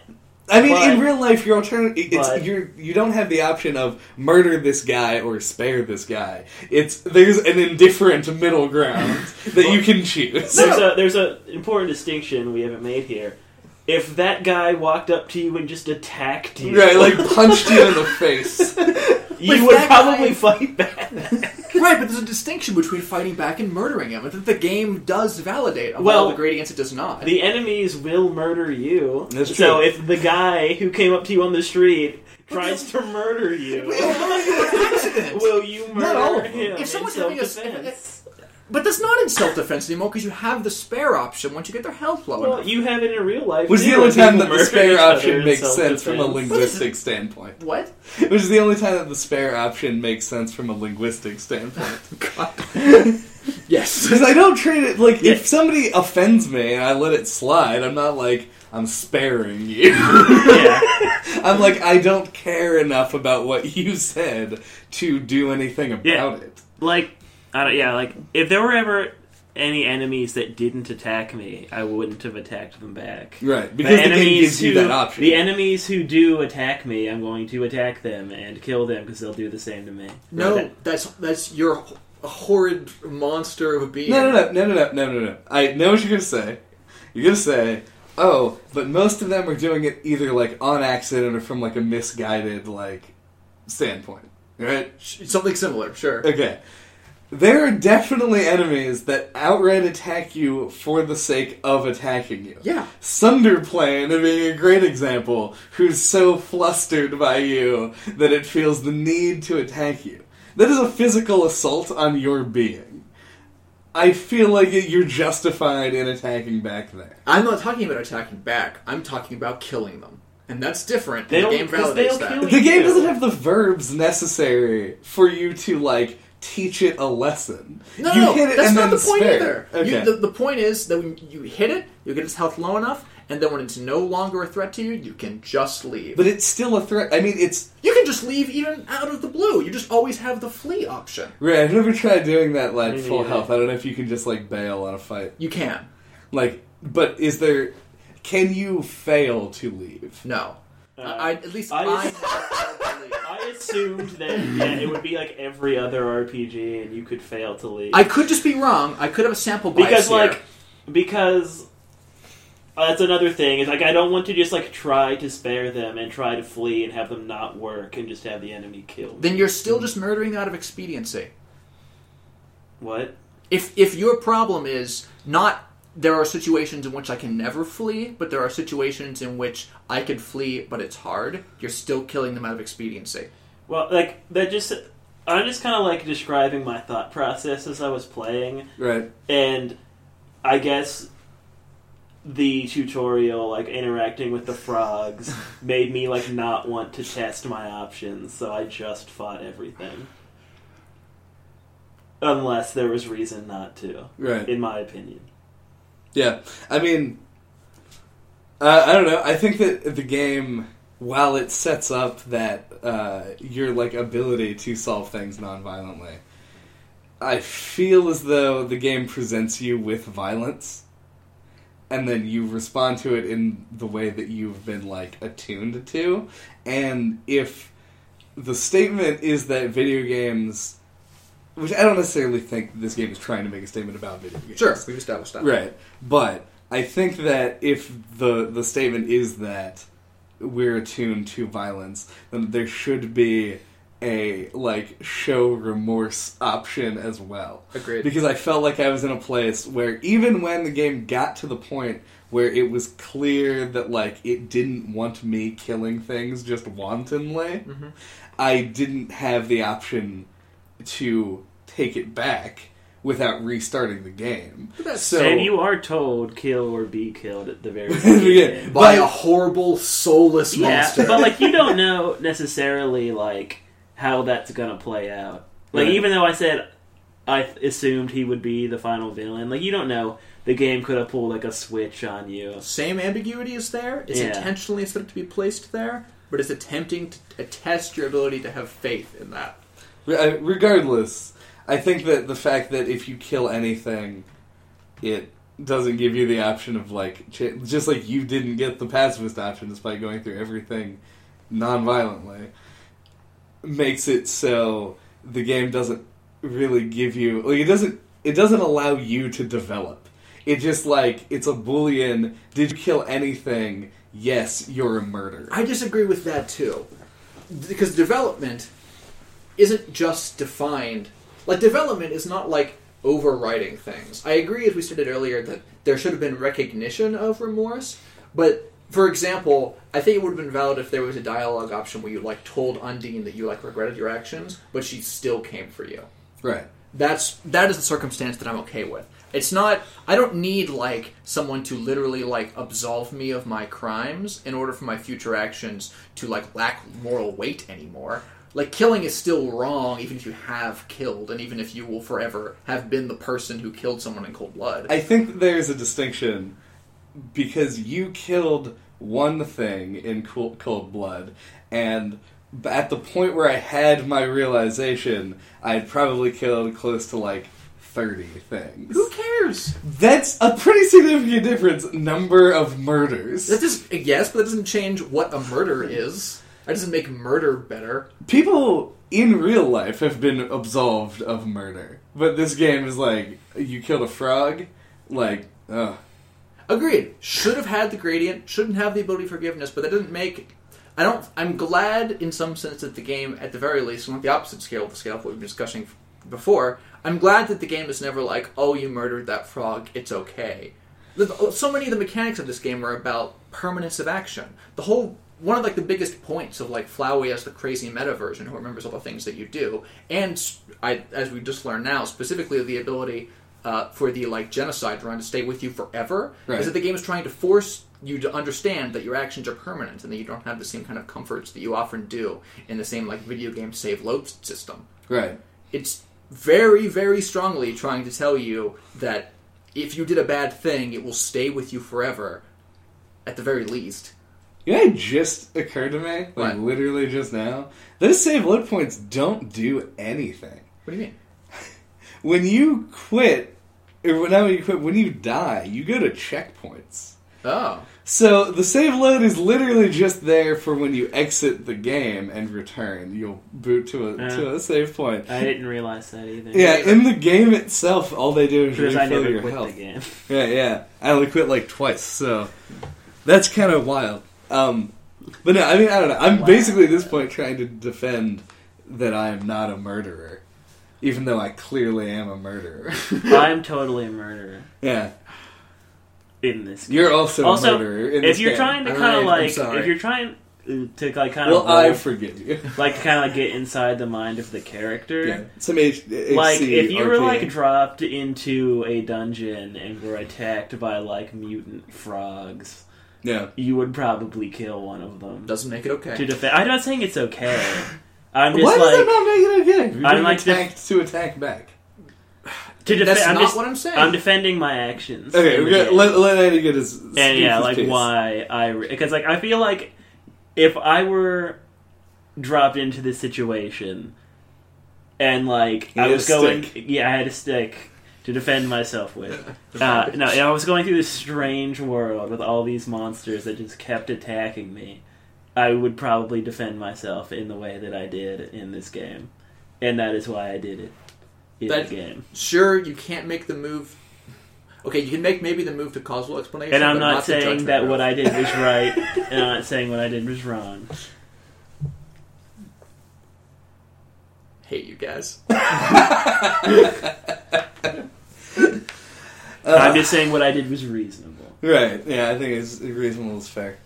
I mean, in real life, your alternative it's but- you're you don't have the option of murder this guy or spare this guy. It's there's an indifferent middle ground that you can choose. there's a there's a important distinction we haven't made here. If that guy walked up to you and just attacked you, Right, like *laughs* punched you in the face. *laughs* you If would probably guy- fight back. *laughs* right, but there's a distinction between fighting back and murdering him. I think the game does validate. Of Well, all the gradients, it does not. The enemies will murder you. That's So true. if the guy who came up to you on the street tries to murder you, will you murder Not all of them. him? If in someone's having a- self-defense? But that's not in self-defense anymore because you have the spare option once you get their health low Well, enough. you have it in real life. Was the only time that the spare option makes sense from a self-defense. linguistic standpoint. What? Which is the only time that the spare option makes sense from a linguistic standpoint. *laughs* *laughs* Yes. Because I don't treat it like Yeah. if somebody offends me and I let it slide, I'm not like I'm sparing you. yeah. *laughs* I'm like I don't care enough about what you said to do anything about Yeah. it. Like, I don't, yeah, like if there were ever any enemies that didn't attack me, I wouldn't have attacked them back. Right, because the, the game gives who, you that option. The enemies who do attack me, I'm going to attack them and kill them because they'll do the same to me. No, that, that's that's your horrid monster of a being. No, no, no, no, no, no, no, no. I know what you're gonna say. You're gonna say, "Oh, but most of them are doing it either like on accident or from like a misguided like standpoint." Right? Something similar, sure. Okay. There are definitely enemies that outright attack you for the sake of attacking you. Yeah. Tsunderplane being a great example, who's so flustered by you that it feels the need to attack you. That is a physical assault on your being. I feel like you're justified in attacking back there. I'm not talking about attacking back. I'm talking about killing them, and that's different. They and the don't- game 'cause they'll validates that. The game doesn't have the verbs necessary for you to, like, teach it a lesson. No, you no, hit it that's and not then the point spare. either. Okay. You, the, the point is that when you hit it, you get its health low enough, and then when it's no longer a threat to you, you can just leave. but it's still a threat. I mean, it's you can just leave even out of the blue. You just always have the flee option. Right, I've never tried doing that like Me full neither. health. I don't know if you can just like bail on a fight. You can. Like, but is there? Can you fail to leave? No. Uh, I, at least I- I. *laughs* I assumed that yeah, it would be like every other RPG, and you could fail to leave. I could just be wrong. I could have a sample bias because here. like because uh, that's another thing is like I don't want to just like try to spare them and try to flee and have them not work and just have the enemy killed. then you're still just murdering out of expediency. What? If if your problem is not there are situations in which I can never flee, but there are situations in which I could flee, but it's hard. You're still killing them out of expediency. Well, like that just I'm just kind of like describing my thought process as I was playing, Right. and I guess the tutorial, like interacting with the frogs, *laughs* made me like not want to test my options, so I just fought everything. Unless there was reason not to, Right. in my opinion. Yeah. I mean, uh, I don't know. I think that the game, while it sets up that uh, your like ability to solve things non-violently, I feel as though the game presents you with violence, and then you respond to it in the way that you've been like attuned to. And if the statement is that video games, which I don't necessarily think this game is trying to make a statement about video games. Sure, we've established that. Right. But I think that if the the statement is that we're attuned to violence, then there should be a like show remorse option as well. Agreed. Because I felt like I was in a place where even when the game got to the point where it was clear that like it didn't want me killing things just wantonly, Mhm. I didn't have the option to take it back without restarting the game. That's- so and you are told kill or be killed at the very *laughs* Yeah. beginning. by But- a horrible, soulless yeah, monster. but like you don't *laughs* know necessarily like how that's gonna play out. Like Right. even though I said I assumed he would be the final villain, like you don't know. The game could have pulled like a switch on you. Same ambiguity is there. It's Yeah. intentionally set up to be placed there, but it's attempting to test your ability to have faith in that. Uh, regardless, I think that the fact that if you kill anything, it doesn't give you the option of like just like you didn't get the pacifist option despite going through everything non-violently makes it so the game doesn't really give you like it doesn't it doesn't allow you to develop. It just like it's a boolean did you kill anything? Yes you're a murderer. I disagree with that too, because development isn't just defined. Like development is not like overriding things. I agree, as we stated earlier, that there should have been recognition of remorse. But for example, I think it would have been valid if there was a dialogue option where you like told Undyne that you like regretted your actions, but she still came for you. right That's that is the circumstance that I'm okay with. It's not. I don't need like someone to literally like absolve me of my crimes in order for my future actions to like lack moral weight anymore. Like killing is still wrong, even if you have killed, and even if you will forever have been the person who killed someone in cold blood. I think there's a distinction because you killed one thing in cold, cold blood, and at the point where I had my realization, I had probably killed close to like 30 things. Who cares? That's a pretty significant difference, number of murders. That just yes, but that doesn't change what a murder is. That doesn't make murder better. People in real life have been absolved of murder, but this game is like, you killed a frog? Like, ugh. Agreed. Should have had the gradient. Shouldn't have the ability of forgiveness, but that doesn't make. I don't. I'm glad in some sense that the game, at the very least, went the opposite scale of the scale of what we've been discussing before. I'm glad that the game is never like, "Oh, you murdered that frog. It's okay." So many of the mechanics of this game are about permanence of action. The whole one of like the biggest points of like Flowey as the crazy meta version who remembers all the things that you do, and I, as we just learned now, specifically the ability uh, for the like genocide run to stay with you forever, Right. is that the game is trying to force you to understand that your actions are permanent and that you don't have the same kind of comforts that you often do in the same like video game save load system. Right. It's very, very strongly trying to tell you that if you did a bad thing, it will stay with you forever, at the very least. You know, it just occurred to me, like What? literally just now. Those save load points don't do anything. What do you mean? *laughs* When you quit, or not when you quit, when you die, you go to checkpoints. Oh, So the save load is literally just there for when you exit the game and return. You'll boot to a Yeah. to a save point. I didn't realize that either. Yeah, in the game itself, all they do is because I refill your quit health. the game. Yeah, yeah. I only quit like twice, so that's kind of wild. Um, but no, I mean, I don't know. I'm Wow. basically at this point trying to defend that I am not a murderer, even though I clearly am a murderer. *laughs* I'm totally a murderer yeah, in this. Game. you're also, Also, a murderer. In if you're game. trying to kind of like, if you're trying to like kind well, of I forgive you. *laughs* like kind of like get inside the mind of the character. Yeah, some H- Like if you were like dropped into a dungeon and were attacked by like mutant frogs, yeah, you would probably kill one of them doesn't make it okay. to defend. I'm not saying it's okay. *sighs* I'm just why does that not make it okay? You're I'm being like def- to attack back. *sighs* to defend. That's I'm not just what I'm saying. I'm defending my actions. Okay, in we got let let Andy get his and yeah, his like case. why I because like I feel like if I were dropped into this situation and like You I was going, stick. yeah, I had a stick to defend myself with. Uh, no, I was going through this strange world with all these monsters that just kept attacking me. I would probably defend myself in the way that I did in this game, and that is why I did it in That- the game. Sure, you can't make the move. Okay, you can make maybe the move to causal explanation. And I'm not the saying that what I did was *laughs* right, and I'm not saying what I did was wrong. hate you guys. *laughs* *laughs* I'm just saying what I did was reasonable. Right. Yeah, I think it's reasonable is fair.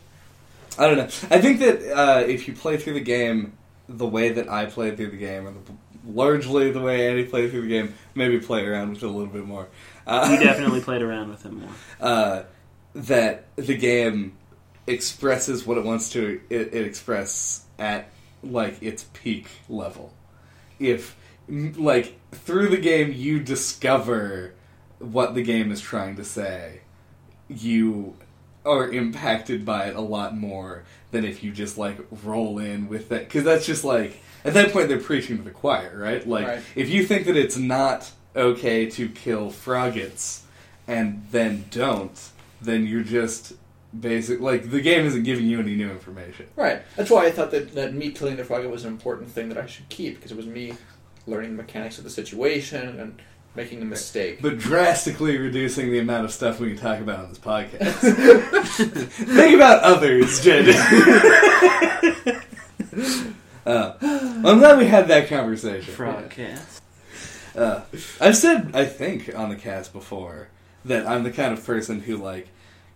I don't know. I think that uh, if you play through the game the way that I played through the game, or the, largely the way Andy played through the game, maybe play around with it a little bit more. Uh, You *laughs* definitely played around with him more. uh, that the game expresses what it wants to it, it express at like its peak level. If like through the game you discover what the game is trying to say, you are impacted by it a lot more than if you just like roll in with that because that's just like at that point they're preaching to the choir, right? Like Right. if you think that it's not okay to kill Froggits and then don't, then you're just basic like the game isn't giving you any new information. Right. That's why I thought that, that me killing the frog was an important thing that I should keep because it was me learning the mechanics of the situation and making a mistake. But drastically reducing the amount of stuff we can talk about on this podcast. *laughs* Think about others, Jed. *laughs* uh, well, I'm glad we had that conversation. Frogcast. Uh, I've said, I think, on the cast before that I'm the kind of person who like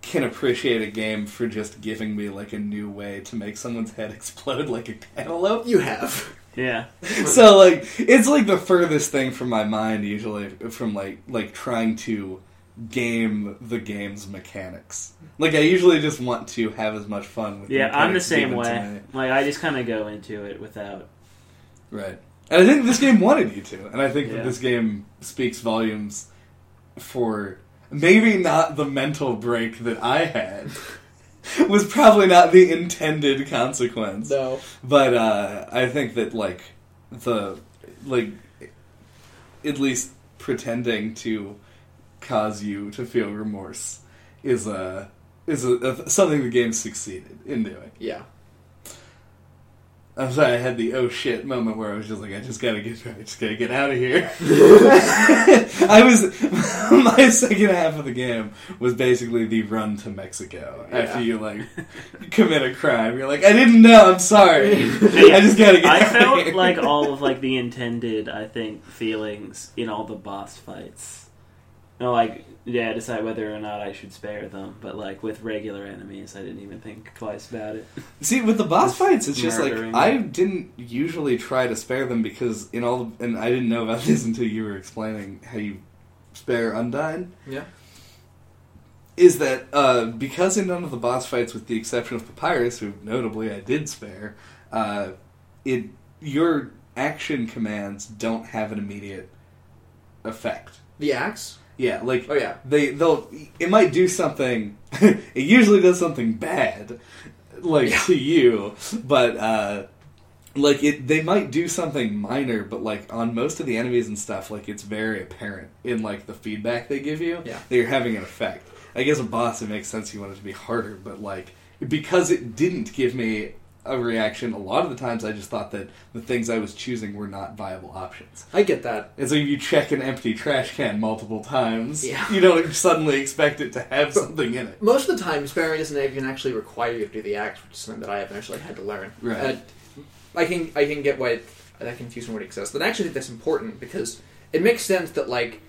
can appreciate a game for just giving me like a new way to make someone's head *laughs* explode like a cantaloupe. you have. Yeah. *laughs* so like it's like the furthest thing from my mind usually from like like trying to game the game's mechanics. Like I usually just want to have as much fun with. Yeah, I'm the same way. Like I just kind of go into it without. Right. And I think this game wanted you to, and I think Yeah. that this game speaks volumes for maybe not the mental break that I had. *laughs* *laughs* was probably not the intended consequence. No. But uh, I think that like the like at least pretending to cause you to feel remorse is a is a, a, something the game succeeded in doing. Yeah. I'm sorry, I had the oh shit moment where I was just like, I just gotta get, I just gotta get out of here. *laughs* I was, *laughs* my second half of the game was basically the run to Mexico after Yeah. you like commit a crime. You're like, I didn't know, I'm sorry. *laughs* I just gotta get. I out of felt here. like all of like the intended, I think, feelings in all the boss fights. You know, like yeah, decide whether or not I should spare them. But like with regular enemies, I didn't even think twice about it. *laughs* See, with the boss Just fights, it's just like murdering I didn't usually try to spare them because in all, the, and I didn't know about *laughs* this until you were explaining how you spare Undyne. Yeah. is that uh, because in none of the boss fights, with the exception of Papyrus, who notably I did spare, uh, it your action commands don't have an immediate effect. The axe? Yeah, like Oh, yeah. they they'll it might do something. *laughs* it usually does something bad, like Yeah. to you, but uh, like it they might do something minor, but like on most of the enemies and stuff, like it's very apparent in like the feedback they give you Yeah. that you're having an effect. I guess a boss it makes sense you want it to be harder, but like because it didn't give me a reaction, a lot of the times I just thought that the things I was choosing were not viable options. I get that. And so if you check an empty trash can multiple times, Yeah. you don't suddenly expect it to have something in it. Most of the time, sparing doesn't even actually require you to do the act, which is something that I eventually had to learn. Right. Uh, I can I can get why that confusion would exist, but I actually think that's important because it makes sense that like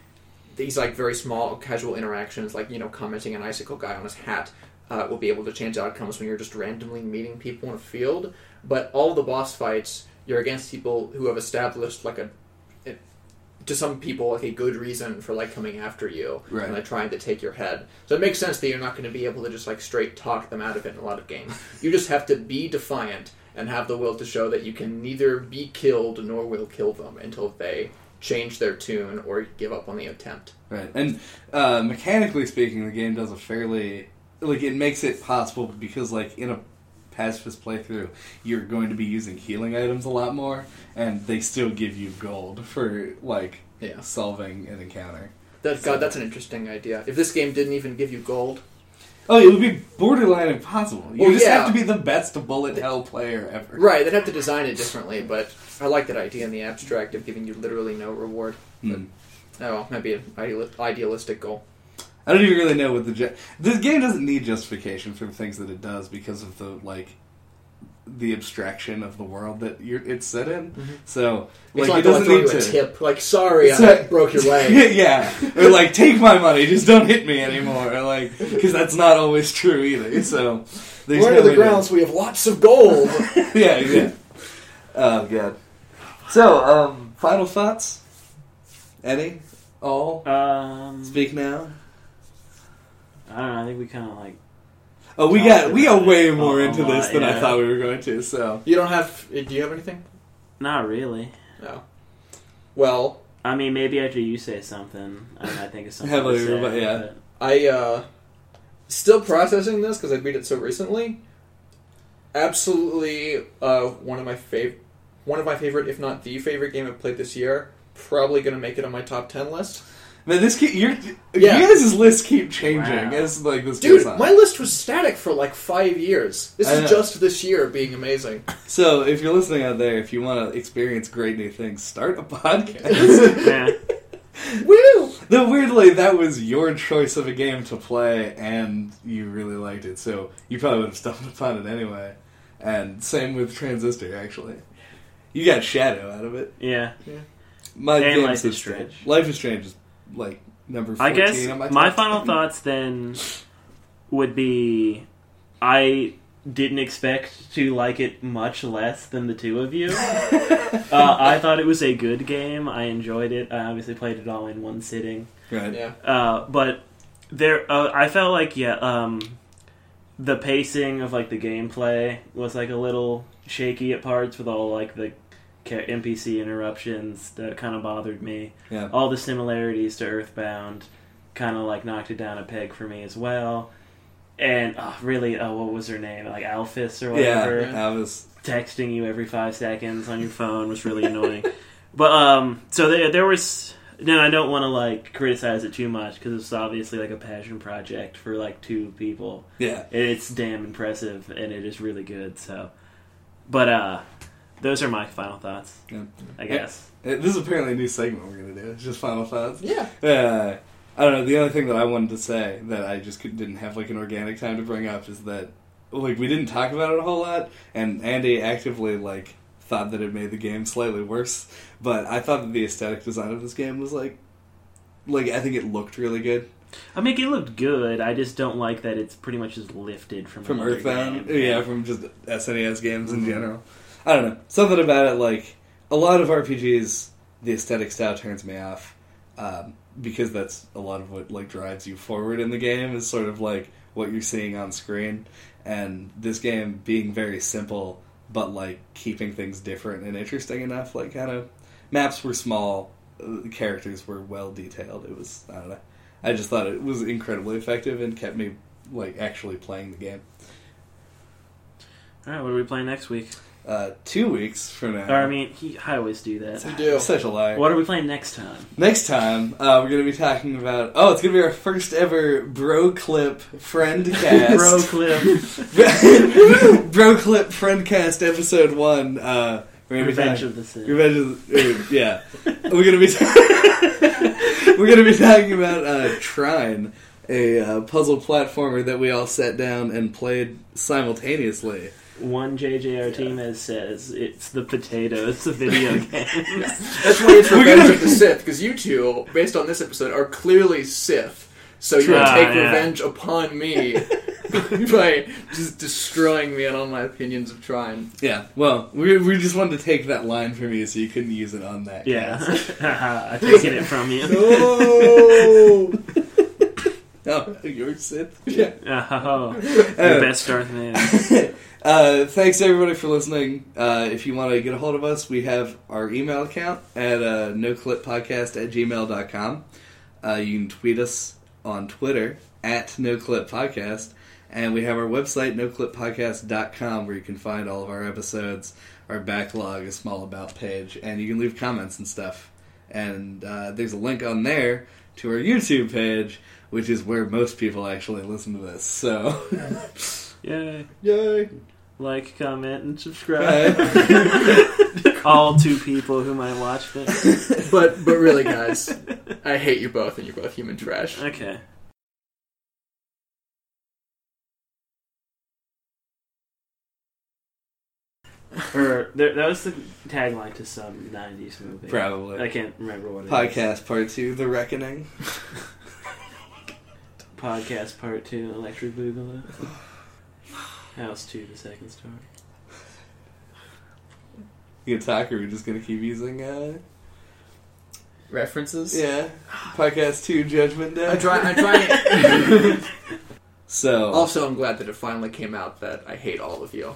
these like very small casual interactions, like you know commenting an icicle guy on his hat, uh, will be able to change outcomes when you're just randomly meeting people in a field. But all the boss fights, you're against people who have established like a it, to some people like a good reason for like coming after you Right. and like trying to take your head. So it makes sense that you're not going to be able to just like straight talk them out of it in a lot of games. *laughs* You just have to be defiant and have the will to show that you can neither be killed nor will kill them until they change their tune or give up on the attempt. Right. And uh, mechanically speaking, the game does a fairly like it makes it possible because like in a pacifist playthrough, you're going to be using healing items a lot more, and they still give you gold for like Yeah. solving an encounter. That, God, that's an interesting idea. If this game didn't even give you gold, Oh, it would be borderline impossible. You Well, just yeah. have to be the best bullet hell player ever. right? They'd have to design it differently, but I like that idea in the abstract of giving you literally no reward. Hmm. Oh, well, maybe an idealistic goal. I don't even really know what the ju- this game doesn't need justification for the things that it does because of the like the abstraction of the world that you're it's set in. So It's like like it doesn't need you a to. tip. Like, sorry, I broke your leg. *laughs* yeah, or like take my money, just don't hit me anymore. Or, like *laughs* because that's not always true either. So there's We're no under the way to- grounds. We have lots of gold. *laughs* yeah, yeah. Oh god. So, um, final thoughts? Any? All? Um, Speak now. I don't know. I think we kind of like. Oh, we got we got way more a into this lot, than I thought we were going to. So, you don't have. Do you have anything? Not really. No. Well, I mean, maybe after you say something, I might think it's something. *laughs* Have to a- say, but yeah. but- I uh still processing this because I beat it so recently. Absolutely, uh, one of my favorite, one of my favorite, if not the favorite game I've played this year. Probably gonna make it on my top ten list. Man, this keep your Yeah. you guys' lists keep changing Wow. as like this Dude, goes on. my list was static for like five years. This I is know. just this year being amazing. *laughs* So, if you're listening out there, if you want to experience great new things, start a podcast. *laughs* yeah. *laughs* Woo! Though weirdly, that was your choice of a game to play, and you really liked it, so you probably would have stumbled upon it anyway. And same with Transistor, actually. You got Shadow out of it. Yeah. My And game Life is says Strange. Life is Strange is like number. 14 I guess on my, my final 10. thoughts then would be I didn't expect to like it much less than the two of you. *laughs* uh, I thought it was a good game. I enjoyed it. I obviously played it all in one sitting. Right. Yeah. Uh, but there, uh, I felt like yeah, um, the pacing of like the gameplay was like a little shaky at parts with all like the ca- NPC interruptions that kind of bothered me. Yeah. All the similarities to Earthbound kind of like knocked it down a peg for me as well. And uh, really, uh, what was her name? Like Alphys or Yeah, whatever I was. texting you every five seconds on your phone was really annoying. *laughs* but um, so there, there was. No, I don't want to like criticize it too much because it's obviously like a passion project for like two people. Yeah. It's damn impressive and it is really good. So, but uh, those are my final thoughts. Yeah. I guess. Uh, This is apparently a new segment we're gonna do. It's just final thoughts. Yeah. Uh, I don't know. The only thing that I wanted to say that I just could, didn't have like an organic time to bring up is that like we didn't talk about it a whole lot, and Andy actively like thought that it made the game slightly worse. But I thought that the aesthetic design of this game was like, like I think it looked really good I mean, it looked good. I just don't like that it's pretty much just lifted from from another Earthbound. game. Yeah, from just SNES games in Mhm. general. I don't know. Something about it, like a lot of RPGs, the aesthetic style turns me off um, because that's a lot of what like drives you forward in the game. Is sort of like what you're seeing on screen, and this game being very simple, but like keeping things different and interesting enough. Like kind of maps were small, uh, characters were well detailed. It was I don't know. I just thought it was incredibly effective and kept me like actually playing the game. All right, what are we playing next week? Uh, two weeks from now. I mean, he, I always do that. You do. Such a lie. What are we playing next time? Next time, uh, we're going to be talking about. Oh, it's going to be our first ever Bro Clip Friend *laughs* Cast. Bro clip. *laughs* Bro Clip Friend Cast episode one. Uh, we're gonna Revenge be of the Sith. talking, Revenge of the, uh, yeah. *laughs* we're going to be. we're going to be talking about uh, Trine, a uh, puzzle platformer that we all sat down and played simultaneously. One JJ Artemis says it's the potatoes, the video *laughs* game. That's why it's We're Revenge of the Sith, because you two, based on this episode, are clearly Sith. So you Ah, take yeah. revenge upon me *laughs* by just destroying me and all my opinions of Trine. Yeah, well, we, we just wanted to take that line from you so you couldn't use it on that. yeah, cast. *laughs* I'm taking it from you. No! Oh, you're Sith? yeah. Oh, the best Darth Vader. Uh, thanks everybody for listening. Uh, if you want to get a hold of us, we have our email account at uh, noclippodcast at gmail.com. Uh, you can tweet us on Twitter at noclippodcast. And we have our website, noclippodcast.com, where you can find all of our episodes, our backlog, a small about page, and you can leave comments and stuff. And uh, there's a link on there to our YouTube page, which is where most people actually listen to this. So, *laughs* Yay! Yay like, comment, and subscribe. *laughs* All two people who might watch this. *laughs* but but really, guys, I hate you both, and you're both human trash. Okay. or there, that was the tagline to some '90s movie. Probably. I can't remember what it Podcast part two, The Reckoning. *laughs* Podcast Part Two, Electric Boogaloo. House two, the second story. You can talk, or we're just gonna keep using, uh, References? yeah, podcast two, Judgment Day. I try. I try. *laughs* So also, I'm glad that it finally came out that I hate all of you.